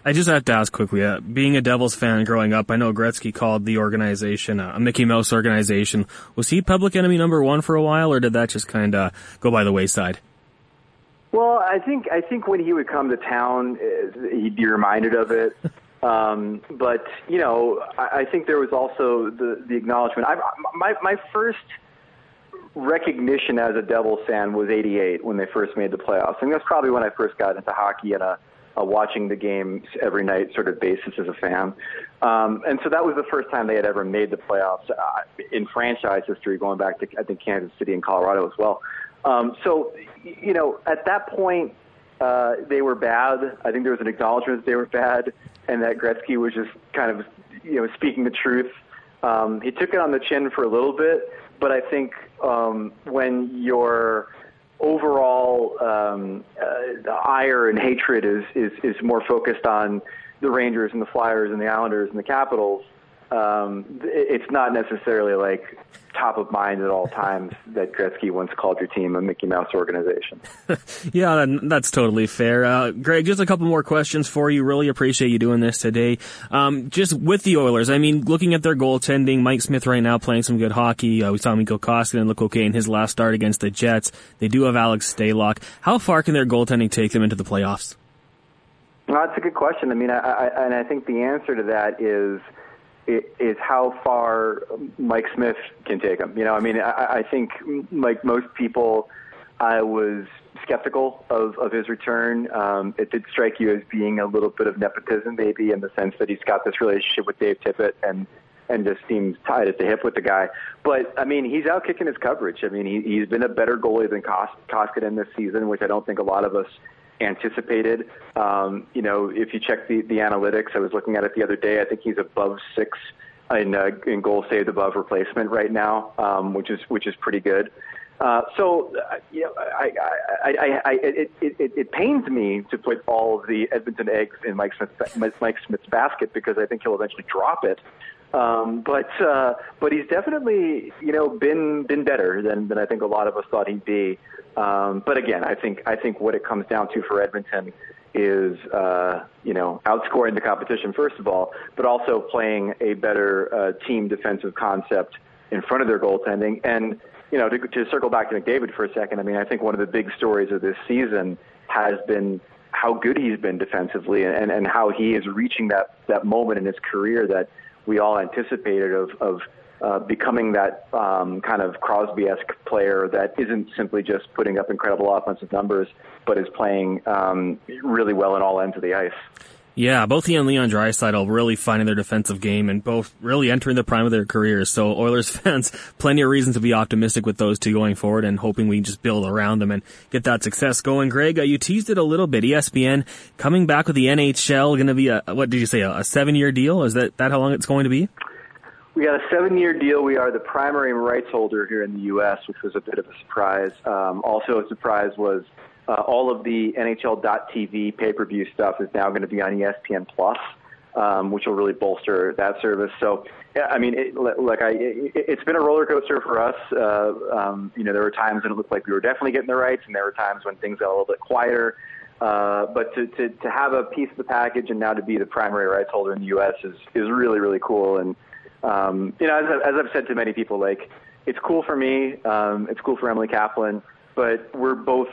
I just have to ask quickly, uh, being a Devils fan growing up, I know Gretzky called the organization uh, a Mickey Mouse organization. Was he public enemy number one for a while, or did that just kind of go by the wayside? Well, I think I think when he would come to town, uh, he'd be reminded of it. Um, but you know, I, I think there was also the the acknowledgement. I, my my first recognition as a Devils fan was '88 when they first made the playoffs. Think that's probably when I first got into hockey and a, a watching the games every night sort of basis as a fan. Um, and so that was the first time they had ever made the playoffs uh, in franchise history, going back to I think Kansas City and Colorado as well. Um, so you know, at that point uh, they were bad. I think there was an acknowledgement that they were bad, and that Gretzky was just kind of, you know, speaking the truth. Um, he took it on the chin for a little bit, but I think um, when your overall um, uh, ire and hatred is, is is more focused on the Rangers and the Flyers and the Islanders and the Capitals, um, it's not necessarily like top of mind at all times that Gretzky once called your team a Mickey Mouse organization. yeah, that's totally fair. Uh, Greg, just a couple more questions for you. Really appreciate you doing this today. Um, just with the Oilers, I mean, looking at their goaltending, Mike Smith right now playing some good hockey. Uh, we saw Mikko Koskinen look okay in his last start against the Jets. They do have Alex Stalock. How far can their goaltending take them into the playoffs? Well, that's a good question. I mean, I, I, and I think the answer to that is – is how far Mike Smith can take him. You know, I mean, I, I think like most people, I was skeptical of, of his return. Um, it did strike you as being a little bit of nepotism, maybe, in the sense that he's got this relationship with Dave Tippett and and just seems tied at the hip with the guy. But I mean, he's out kicking his coverage. I mean, he, he's been a better goalie than Kos- Koskinen this season, which I don't think a lot of us anticipated. Um, you know, if you check the, the analytics, I was looking at it the other day. I think he's above six in, uh, in goal saved above replacement right now, um, which is which is pretty good. Uh, so, uh, you know, I, I, I, I, it, it, it pains me to put all of the Edmonton eggs in Mike Smith's, Mike Smith's basket because I think he'll eventually drop it. Um, but uh, but he's definitely you know been been better than than I think a lot of us thought he'd be. Um, but again, I think I think what it comes down to for Edmonton is uh, you know outscoring the competition first of all, but also playing a better uh, team defensive concept in front of their goaltending. And you know to, to circle back to McDavid for a second, I mean I think one of the big stories of this season has been how good he's been defensively and, and how he is reaching that, that moment in his career that we all anticipated of, of uh, becoming that um, kind of Crosby-esque player that isn't simply just putting up incredible offensive numbers, but is playing um, really well in all ends of the ice. Yeah, both he and Leon Draisaitl really finding their defensive game and both really entering the prime of their careers. So Oilers fans, plenty of reason to be optimistic with those two going forward and hoping we just build around them and get that success going. Greg, uh, you teased it a little bit. ESPN coming back with the NHL, going to be a, what did you say, a, a seven year deal? Is that, that how long it's going to be? We got a seven-year deal. We are the primary rights holder here in the U.S., which was a bit of a surprise. Um, also, a surprise was uh, all of the NHL.TV pay-per-view stuff is now going to be on ESPN Plus, um, which will really bolster that service. So, yeah, I mean, it, like I, it, it's been a roller coaster for us. Uh, um, you know, there were times when it looked like we were definitely getting the rights, and there were times when things got a little bit quieter. Uh, but to, to to have a piece of the package and now to be the primary rights holder in the U.S. is is really really cool. And um, you know, as, as I've said to many people, like it's cool for me, um, it's cool for Emily Kaplan, but we're both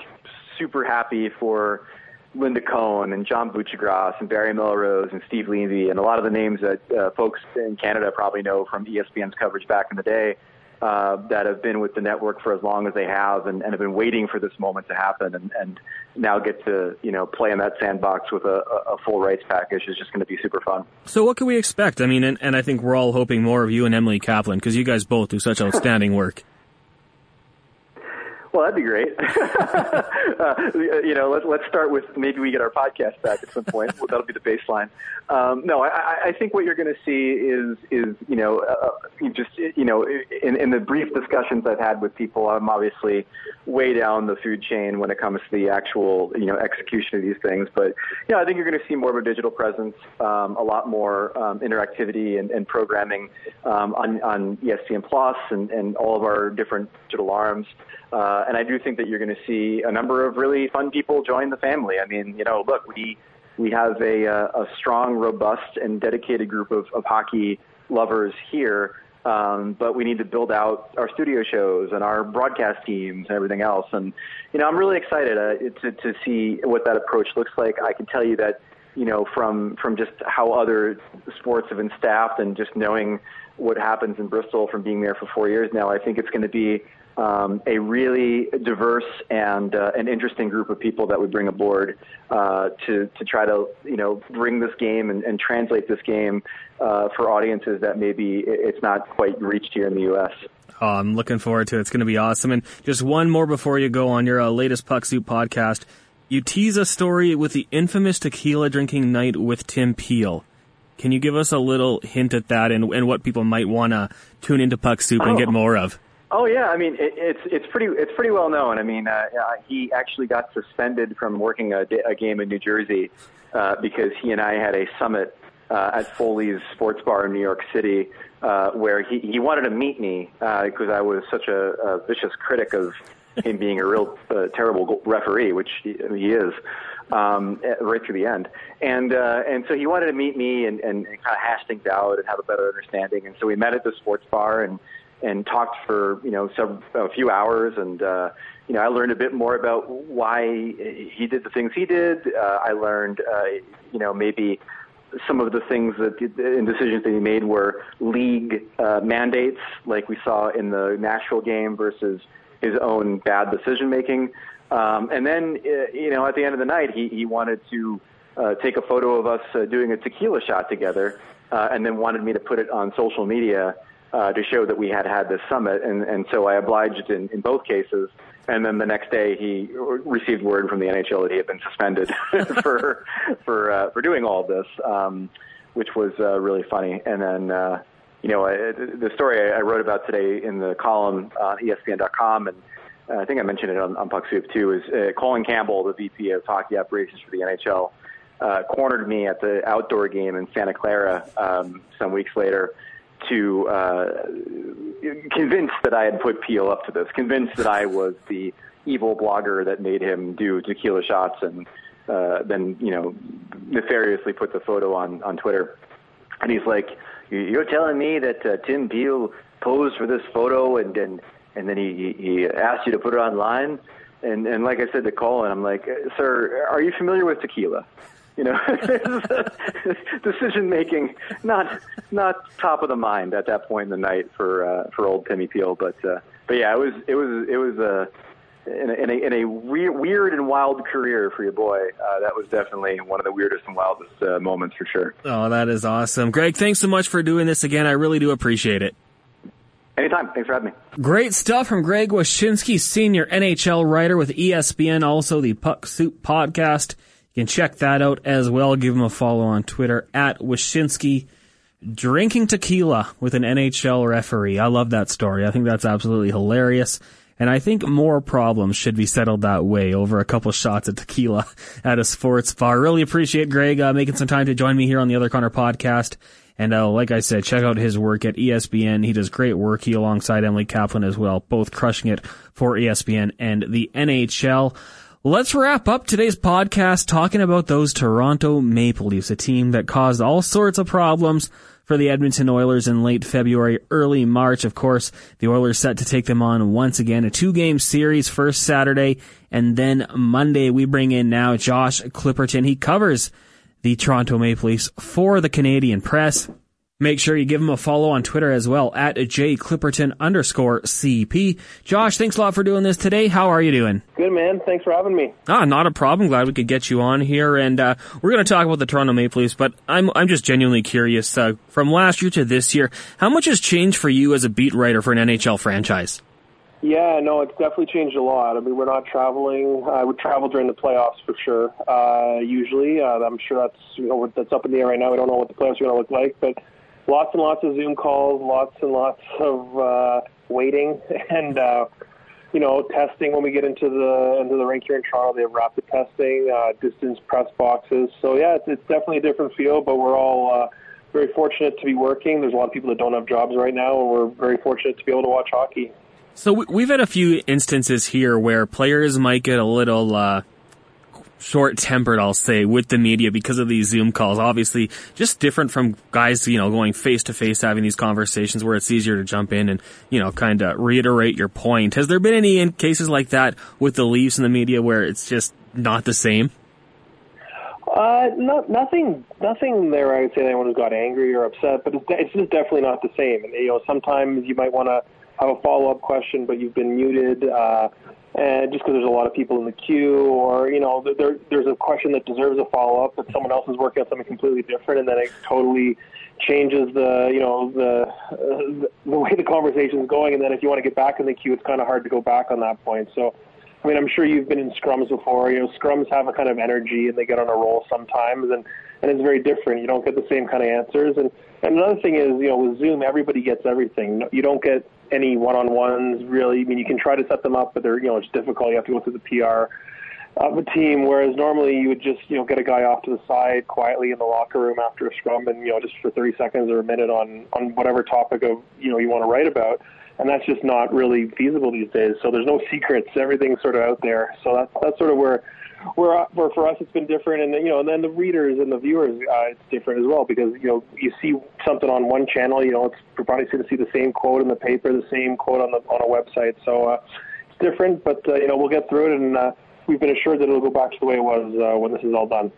super happy for Linda Cohn and John Buccigross and Barry Melrose and Steve Levy and a lot of the names that uh, folks in Canada probably know from ESPN's coverage back in the day uh, that have been with the network for as long as they have and, and have been waiting for this moment to happen. And, and now get to you know play in that sandbox with a, a full rights package is just going to be super fun. So what can we expect? I mean, and, and I think we're all hoping more of you and Emily Kaplan because you guys both do such outstanding work. Well, that'd be great. uh, you know, let's let's start with maybe we get our podcast back at some point. that'll be the baseline. Um, no, I, I think what you're going to see is is you know uh, just you know in, in the brief discussions I've had with people, I'm obviously way down the food chain when it comes to the actual you know execution of these things. But yeah, I think you're going to see more of a digital presence, um, a lot more um, interactivity and, and programming um, on on ESPN Plus and, and all of our different digital arms. Uh, and I do think that you're going to see a number of really fun people join the family. I mean, you know, look, we we have a, uh, a strong, robust, and dedicated group of, of hockey lovers here. Um, but we need to build out our studio shows and our broadcast teams and everything else. And you know, I'm really excited uh, to to see what that approach looks like. I can tell you that you know from from just how other sports have been staffed and just knowing what happens in Bristol from being there for four years now. I think it's going to be um, a really diverse and uh, an interesting group of people that we bring aboard uh, to to try to you know bring this game and, and translate this game uh, for audiences that maybe it's not quite reached here in the U.S. Oh, I'm looking forward to it. It's going to be awesome. And just one more before you go on your uh, latest Puck Soup podcast. You tease a story with the infamous tequila drinking night with Tim Peel. Can you give us a little hint at that and, and what people might want to tune into Puck Soup and get oh. more of? Oh yeah, I mean it, it's it's pretty it's pretty well known. I mean, uh, he actually got suspended from working a, a game in New Jersey uh, because he and I had a summit uh, at Foley's Sports Bar in New York City, uh, where he he wanted to meet me because uh, I was such a, a vicious critic of him being a real uh, terrible referee, which he, he is um, right through the end. And uh, and so he wanted to meet me and, and, and kind of hash things out and have a better understanding. And so we met at the sports bar and and talked for you know several, a few hours and uh, you know I learned a bit more about why he did the things he did. Uh, I learned uh, you know maybe some of the things that and decisions that he made were league uh, mandates, like we saw in the Nashville game, versus his own bad decision making. Um, and then uh, you know at the end of the night, he he wanted to uh, take a photo of us uh, doing a tequila shot together, uh, and then wanted me to put it on social media uh, to show that we had had this summit, and, and so I obliged in, in both cases. And then the next day, he received word from the NHL that he had been suspended for for uh, for doing all this, um, which was uh, really funny. And then, uh, you know, I, the story I wrote about today in the column on ESPN.com, and uh, I think I mentioned it on, on Puck Soup too, is uh, Colin Campbell, the VP of Hockey Operations for the NHL, uh, cornered me at the outdoor game in Santa Clara um, some weeks later to uh, convinced that I had put Peel up to this, convinced that I was the evil blogger that made him do tequila shots and uh, then you know nefariously put the photo on on Twitter. And he's like, "You're telling me that uh, Tim Peel posed for this photo and and and then he he asked you to put it online?" and and like I said to Colin, I'm like, sir, are you familiar with tequila? You know, decision making not not top of the mind at that point in the night for uh, for old Timmy Peel, but uh, but yeah, it was it was it was a in a, in a, in a weird, weird and wild career for your boy. Uh, that was definitely one of the weirdest and wildest uh, moments for sure. Oh, that is awesome, Greg. Thanks so much for doing this again. I really do appreciate it. Anytime. Thanks for having me. Great stuff from Greg Wyshynski, senior NHL writer with ESPN, also the Puck Soup podcast. You can check that out as well. Give him a follow on Twitter at Wyshynski. Drinking tequila with an NHL referee. I love that story. I think that's absolutely hilarious. And I think more problems should be settled that way over a couple shots of tequila at a sports bar. Really appreciate Greg uh, making some time to join me here on the Other Connor podcast. And uh, like I said, check out his work at ESPN. He does great work. He alongside Emily Kaplan as well, both crushing it for ESPN and the NHL. Let's wrap up today's podcast talking about those Toronto Maple Leafs, a team that caused all sorts of problems for the Edmonton Oilers in late February, early March. Of course, the Oilers set to take them on once again, a two game series first Saturday and then Monday. We bring in now Josh Clipperton. He covers the Toronto Maple Leafs for the Canadian press. Make sure you give him a follow on Twitter as well at jclipperton underscore CP. Josh, thanks a lot for doing this today. How are you doing? Good, man. Thanks for having me. Ah, not a problem. Glad we could get you on here. And uh, we're going to talk about the Toronto Maple Leafs, but I'm, I'm just genuinely curious. Uh, from last year to this year, how much has changed for you as a beat writer for an NHL franchise? Yeah, no, it's definitely changed a lot. I mean, we're not traveling. I would travel during the playoffs for sure. Uh, usually, uh, I'm sure that's you know that's up in the air right now. We don't know what the playoffs are going to look like, but lots and lots of Zoom calls, lots and lots of uh, waiting, and uh, you know, testing when we get into the into the rink here in Toronto. They have rapid testing, uh, distance press boxes. So yeah, it's, it's definitely a different feel, but we're all. Uh, very fortunate to be working. There's a lot of people that don't have jobs right now, and we're very fortunate to be able to watch hockey. So we've had a few instances here where players might get a little uh, short-tempered, I'll say, with the media because of these Zoom calls. Obviously, just different from guys, you know, going face to face, having these conversations where it's easier to jump in and, you know, kind of reiterate your point. Has there been any in cases like that with the Leafs and the media where it's just not the same? Uh, no, nothing, nothing there. I would say anyone who got angry or upset, but it's, it's just definitely not the same. And you know, sometimes you might want to have a follow up question, but you've been muted, uh, and just because there's a lot of people in the queue, or you know, there, there's a question that deserves a follow up, but someone else is working on something completely different, and then it totally changes the you know the uh, the way the conversation is going. And then if you want to get back in the queue, it's kind of hard to go back on that point. So. I mean, I'm sure you've been in scrums before. You know, scrums have a kind of energy and they get on a roll sometimes, and and it's very different. You don't get the same kind of answers. And, and another thing is, you know, with Zoom, everybody gets everything. You don't get any one-on-ones really. I mean, you can try to set them up, but they're you know it's difficult. You have to go through the PR of a team. Whereas normally you would just you know get a guy off to the side quietly in the locker room after a scrum, and you know just for 30 seconds or a minute on on whatever topic of you know you want to write about. And that's just not really feasible these days. So there's no secrets. Everything's sort of out there. So that's that's sort of where where, where for us it's been different, and you know, and then the readers and the viewers, uh, it's different as well because you know you see something on one channel, you know, it's you're probably going to see the same quote in the paper, the same quote on the on a website. So uh, it's different, but uh, you know, we'll get through it, and uh, we've been assured that it'll go back to the way it was uh, when this is all done.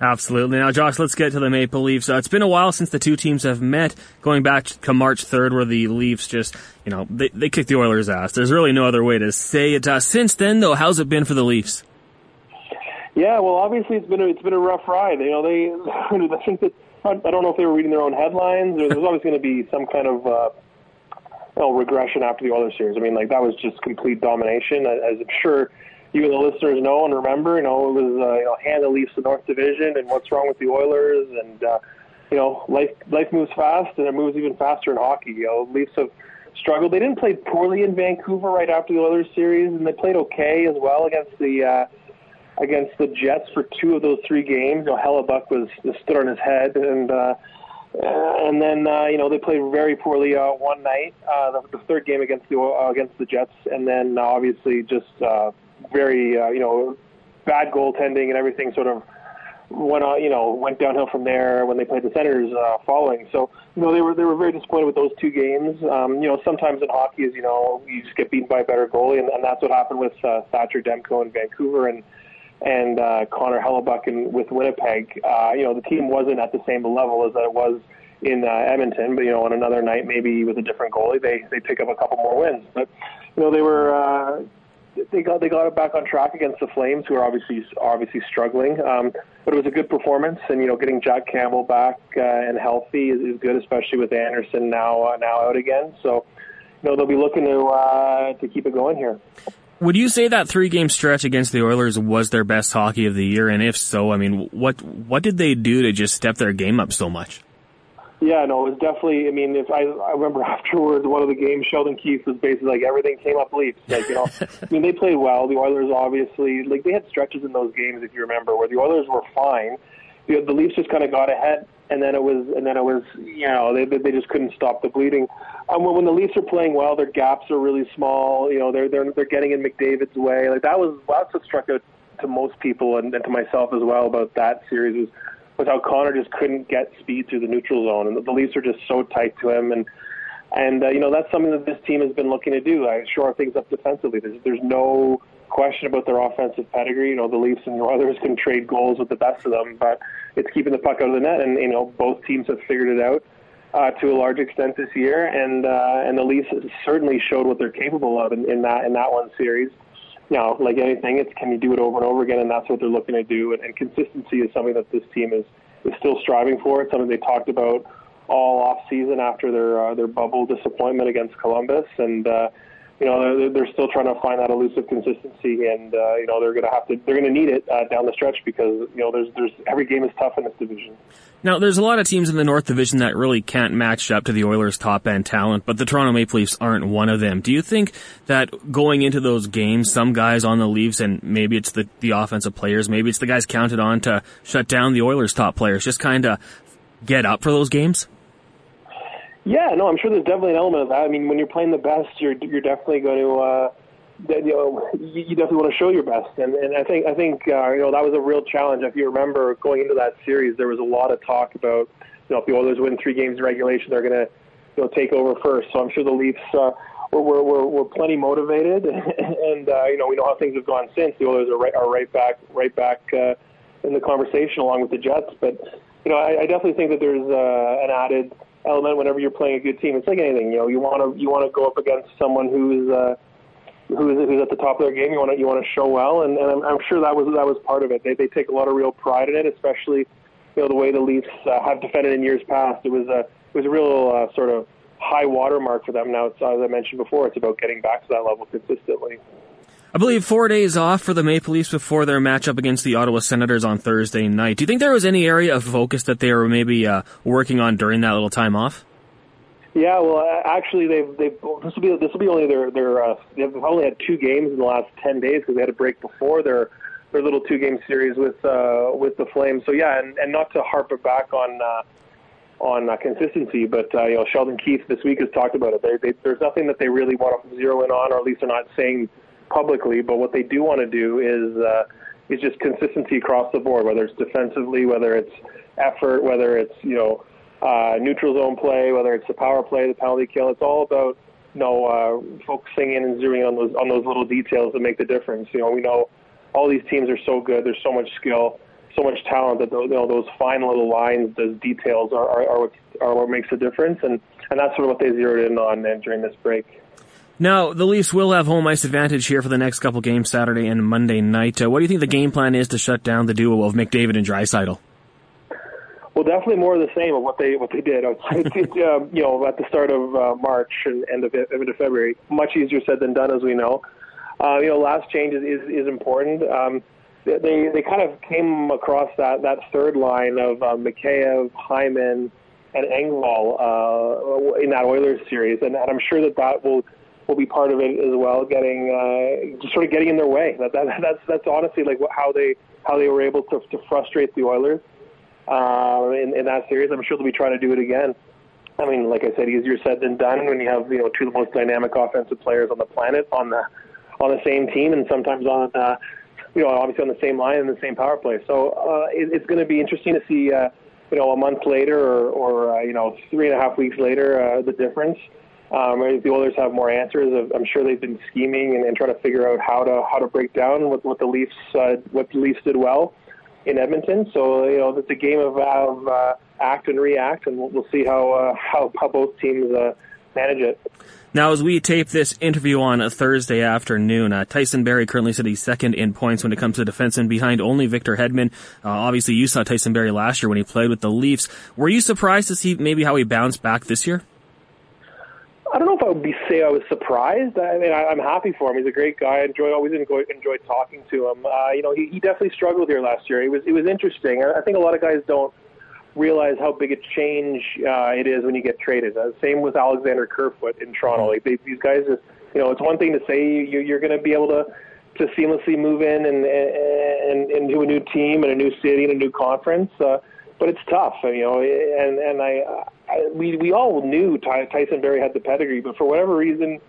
Absolutely. Now, Josh, let's get to the Maple Leafs. Uh, it's been a while since the two teams have met, going back to March 3rd, where the Leafs just, you know, they, they kicked the Oilers' ass. There's really no other way to say it. Uh, since then, though, how's it been for the Leafs? Yeah, well, obviously it's been a, it's been a rough ride. You know, they I think that I don't know if they were reading their own headlines or there's always going to be some kind of uh, know, regression after the Oilers series. I mean, like that was just complete domination. As I'm sure you and the listeners know and remember, you know, it was uh, you know hand the Leafs the North Division and what's wrong with the Oilers and uh, you know life life moves fast and it moves even faster in hockey. You know, Leafs have struggled. They didn't play poorly in Vancouver right after the Oilers series, and they played okay as well against the. Uh, against the Jets for two of those three games. You know, Hellebuyck was, was stood on his head, and uh, and then uh, you know they played very poorly uh, one night, uh, the, the third game against the uh, against the Jets, and then uh, obviously just uh, very uh, you know bad goaltending and everything sort of went on, you know, went downhill from there when they played the Senators uh, following. So, you know, they were they were very disappointed with those two games. Um, you know, sometimes in hockey, as you know, you just get beaten by a better goalie, and, and that's what happened with uh, Thatcher Demko in Vancouver and and uh, Connor Hellebuyck in, with Winnipeg. Uh, you know, the team wasn't at the same level as it was in uh, Edmonton, but you know, on another night, maybe with a different goalie, they they pick up a couple more wins. But you know, they were. Uh, they got they got it back on track against the Flames, who are obviously obviously struggling. Um, but it was a good performance, and you know, getting Jack Campbell back uh, and healthy is, is good, especially with Andersen now uh, now out again. So, you know, they'll be looking to uh, to keep it going here. Would you say that three game stretch against the Oilers was their best hockey of the year? And if so, I mean, what what did they do to just step their game up so much? Yeah, no, it was definitely. I mean, if I I remember afterwards, one of the games, Sheldon Keefe was basically like everything came up Leafs. Like you know, I mean, they played well. The Oilers obviously like they had stretches in those games, if you remember, where the Oilers were fine. The, the Leafs just kind of got ahead, and then it was and then it was you know they they just couldn't stop the bleeding. Um, when, when the Leafs are playing well, their gaps are really small. You know, they're they're they're getting in McDavid's way. Like that was that's what struck out to most people and, and to myself as well about that series was was how Connor just couldn't get speed through the neutral zone, and the, the Leafs are just so tight to him. And and uh, you know that's something that this team has been looking to do. I shore things up defensively. There's there's no question about their offensive pedigree. You know the Leafs and the others can trade goals with the best of them, but it's keeping the puck out of the net. And you know both teams have figured it out. Uh, to a large extent this year, and uh, and the Leafs certainly showed what they're capable of in, in that in that one series now, like anything, it's can you do it over and over again, and that's what they're looking to do. And, and consistency is something that this team is is still striving for. It's something they talked about all off season after their uh, their bubble disappointment against Columbus, and uh, you know they're, they're still trying to find that elusive consistency, and uh, you know they're going to have to they're going to need it uh, down the stretch because you know there's there's every game is tough in this division. Now, there's a lot of teams in the North Division that really can't match up to the Oilers' top end talent, but the Toronto Maple Leafs aren't one of them. Do you think that going into those games, some guys on the Leafs, and maybe it's the, the offensive players, maybe it's the guys counted on to shut down the Oilers' top players, just kind of get up for those games? Yeah, no, I'm sure there's definitely an element of that. I mean, when you're playing the best, you're you're definitely going to. Uh, you know, you definitely want to show your best, and and I think I think uh, you know that was a real challenge. If you remember going into that series, there was a lot of talk about you know if the Oilers win three games in regulation, they're going to you know take over first. So I'm sure the Leafs uh, were, were were were plenty motivated, and uh, you know we know how things have gone since. The Oilers are right are right back right back uh, in the conversation along with the Jets, but you know I, I definitely think that there's uh, an added element whenever you're playing a good team. It's like anything, you know, you want to you want to go up against someone who's uh, who's who's at the top of their game. You want to you want to show well, and, and I'm, I'm sure that was that was part of it. They they take a lot of real pride in it, especially you know the way the Leafs uh, have defended in years past. It was a it was a real uh, sort of high watermark for them. Now, it's, as I mentioned before, it's about getting back to that level consistently. I believe four days off for the Maple Leafs before their matchup against the Ottawa Senators on Thursday night. Do you think there was any area of focus that they were maybe uh, working on during that little time off? Yeah, well, actually, they've they've this will be this will be only their their uh, they've only had two games in the last ten days because they had a break before their their little two game series with uh, with the Flames. So yeah, and, and not to harp it back on uh, on uh, consistency, but uh, you know Sheldon Keefe this week has talked about it. They, they, there's nothing that they really want to zero in on, or at least they're not saying publicly. But what they do want to do is uh, is just consistency across the board, whether it's defensively, whether it's effort, whether it's you know uh, neutral zone play, whether it's the power play, the penalty kill. It's all about you know uh, focusing in and zeroing on those on those little details that make the difference. You know, we know all these teams are so good. There's so much skill, so much talent that those, you know those fine little lines, those details are are, are, what, are what makes the difference, and and that's sort of what they zeroed in on during this break. Now, the Leafs will have home ice advantage here for the next couple games, Saturday and Monday night. Uh, what do you think the game plan is to shut down the duo of McDavid and Draisaitl? Well, definitely more of the same of what they what they did. Um, you know, at the start of uh, March and end of end of February, much easier said than done, as we know. Uh, you know, last change is is, is important. Um, they they kind of came across that that third line of uh, Mikheyev, Hyman, and Engvall uh, in that Oilers series, and, and I'm sure that that will will be part of it as well. Getting uh, just sort of getting in their way. That, that that's that's honestly like how they how they were able to to frustrate the Oilers uh, in, in that series. I'm sure they'll be trying to do it again. I mean, like I said, easier said than done when you have you know two of the most dynamic offensive players on the planet on the on the same team, and sometimes on uh, you know, obviously on the same line and the same power play. So uh, it, it's going to be interesting to see, uh, you know, a month later or, or uh, you know, three and a half weeks later, uh, the difference. Um, if the Oilers have more answers, I'm sure they've been scheming and, and trying to figure out how to how to break down what, what the Leafs uh, what the Leafs did well in Edmonton. So you know, it's a game of, of uh, act and react, and we'll, we'll see how uh, how how both teams uh, manage it. Now, as we tape this interview on a Thursday afternoon, uh, Tyson Barrie currently sitting second in points when it comes to defense and behind only Victor Hedman. Uh, obviously, you saw Tyson Barrie last year when he played with the Leafs. Were you surprised to see maybe how he bounced back this year? I don't know if I would be say I was surprised. I mean, I, I'm happy for him. He's a great guy. I enjoy always enjoy, enjoyed talking to him. Uh, you know, he, he definitely struggled here last year. It was it was interesting. I, I think a lot of guys don't realize how big a change uh, it is when you get traded. Uh, same with Alexander Kerfoot in Toronto. Like they, these guys, just you know, it's one thing to say you, you're going to be able to to seamlessly move in and, and, and into a new team and a new city and a new conference. Uh, but it's tough, you know. And and I, We we all knew Ty, Tyson Barrie had the pedigree, but for whatever reason,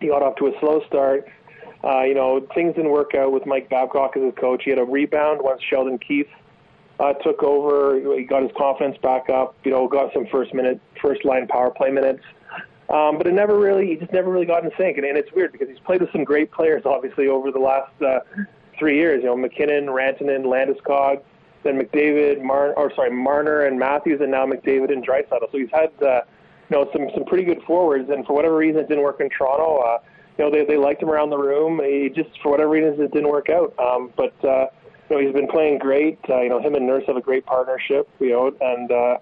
he got off to a slow start. Uh, you know, things didn't work out with Mike Babcock as his coach. He had a rebound once Sheldon Keefe uh, took over. He got his confidence back up. You know, got some first minute, first line power play minutes. Um, but it never really, he just never really got in sync. And, and it's weird because he's played with some great players, obviously, over the last uh, three years. You know, MacKinnon, Rantanen, Landeskog then McDavid, Mar- or sorry, Marner and Matthews, and now McDavid and Draisaitl. So he's had uh, you know some some pretty good forwards, and for whatever reason it didn't work in Toronto. Uh, you know they they liked him around the room. He just for whatever reason it didn't work out. Um, but uh, you know he's been playing great. Uh, you know him and Nurse have a great partnership. You know and. Uh,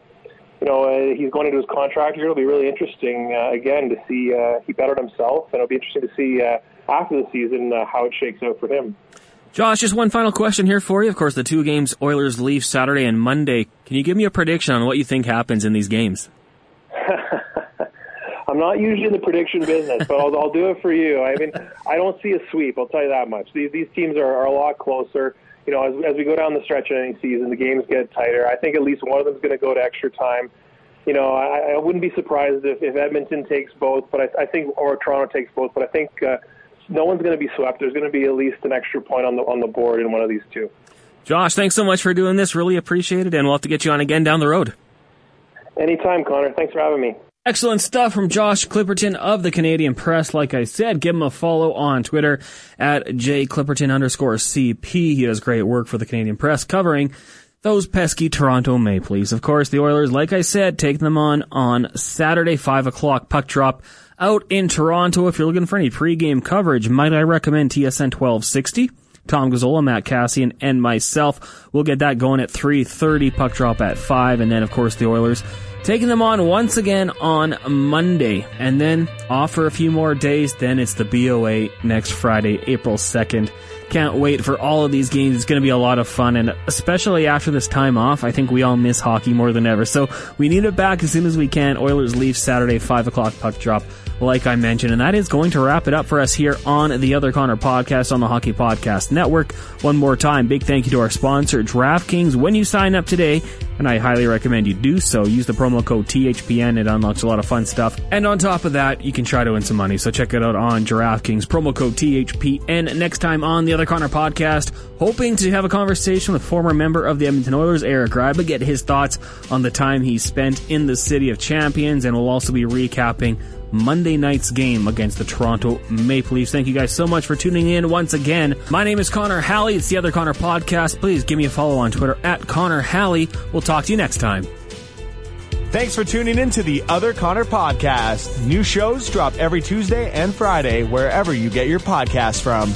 you know, uh, he's going into his contract year. It'll be really interesting uh, again to see uh, he bettered himself, and it'll be interesting to see uh, after the season uh, how it shakes out for him. Josh, just one final question here for you. Of course, the two games Oilers Leafs Saturday and Monday. Can you give me a prediction on what you think happens in these games? I'm not usually in the prediction business, but I'll, I'll, do it for you. I mean, I don't see a sweep. I'll tell you that much. These, these teams are, are a lot closer. You know, as, as we go down the stretch of any season, the games get tighter. I think at least one of them is going to go to extra time. You know, I, I wouldn't be surprised if, if Edmonton takes both, but I, I think, or Toronto takes both. But I think uh, no one's going to be swept. There's going to be at least an extra point on the on the board in one of these two. Josh, thanks so much for doing this. Really appreciate it, and we'll have to get you on again down the road. Anytime, Connor. Thanks for having me. Excellent stuff from Josh Clipperton of the Canadian Press. Like I said, give him a follow on Twitter at jclipperton underscore CP. He does great work for the Canadian Press covering those pesky Toronto Maple Leafs. Of course, the Oilers, like I said, take them on on Saturday, 5 o'clock puck drop out in Toronto. If you're looking for any pregame coverage, might I recommend TSN 1260? Tom Gazzola, Matt Cassian, and myself. We'll get that going at 3.30, puck drop at 5, and then, of course, the Oilers taking them on once again on Monday, and then off for a few more days. Then it's the BOA next Friday, April 2nd. Can't wait for all of these games. It's going to be a lot of fun, and especially after this time off, I think we all miss hockey more than ever. So we need it back as soon as we can. Oilers Leafs Saturday, 5 o'clock puck drop like I mentioned. And that is going to wrap it up for us here on the Other Connor podcast on the Hockey Podcast Network. One more time, big thank you to our sponsor, DraftKings. When you sign up today, and I highly recommend you do so, use the promo code THPN. It unlocks a lot of fun stuff. And on top of that, you can try to win some money. So check it out on DraftKings, promo code THPN. Next time on the Other Connor podcast, hoping to have a conversation with former member of the Edmonton Oilers, Eric Gryba, get his thoughts on the time he spent in the City of Champions, and we'll also be recapping Monday night's game against the Toronto Maple Leafs. Thank you guys so much for tuning in once again. My name is Connor Halley. It's the Other Connor podcast. Please give me a follow on Twitter at Connor Halley. We'll talk to you next time. Thanks for tuning in to the Other Connor podcast. New shows drop every Tuesday and Friday wherever you get your podcast from.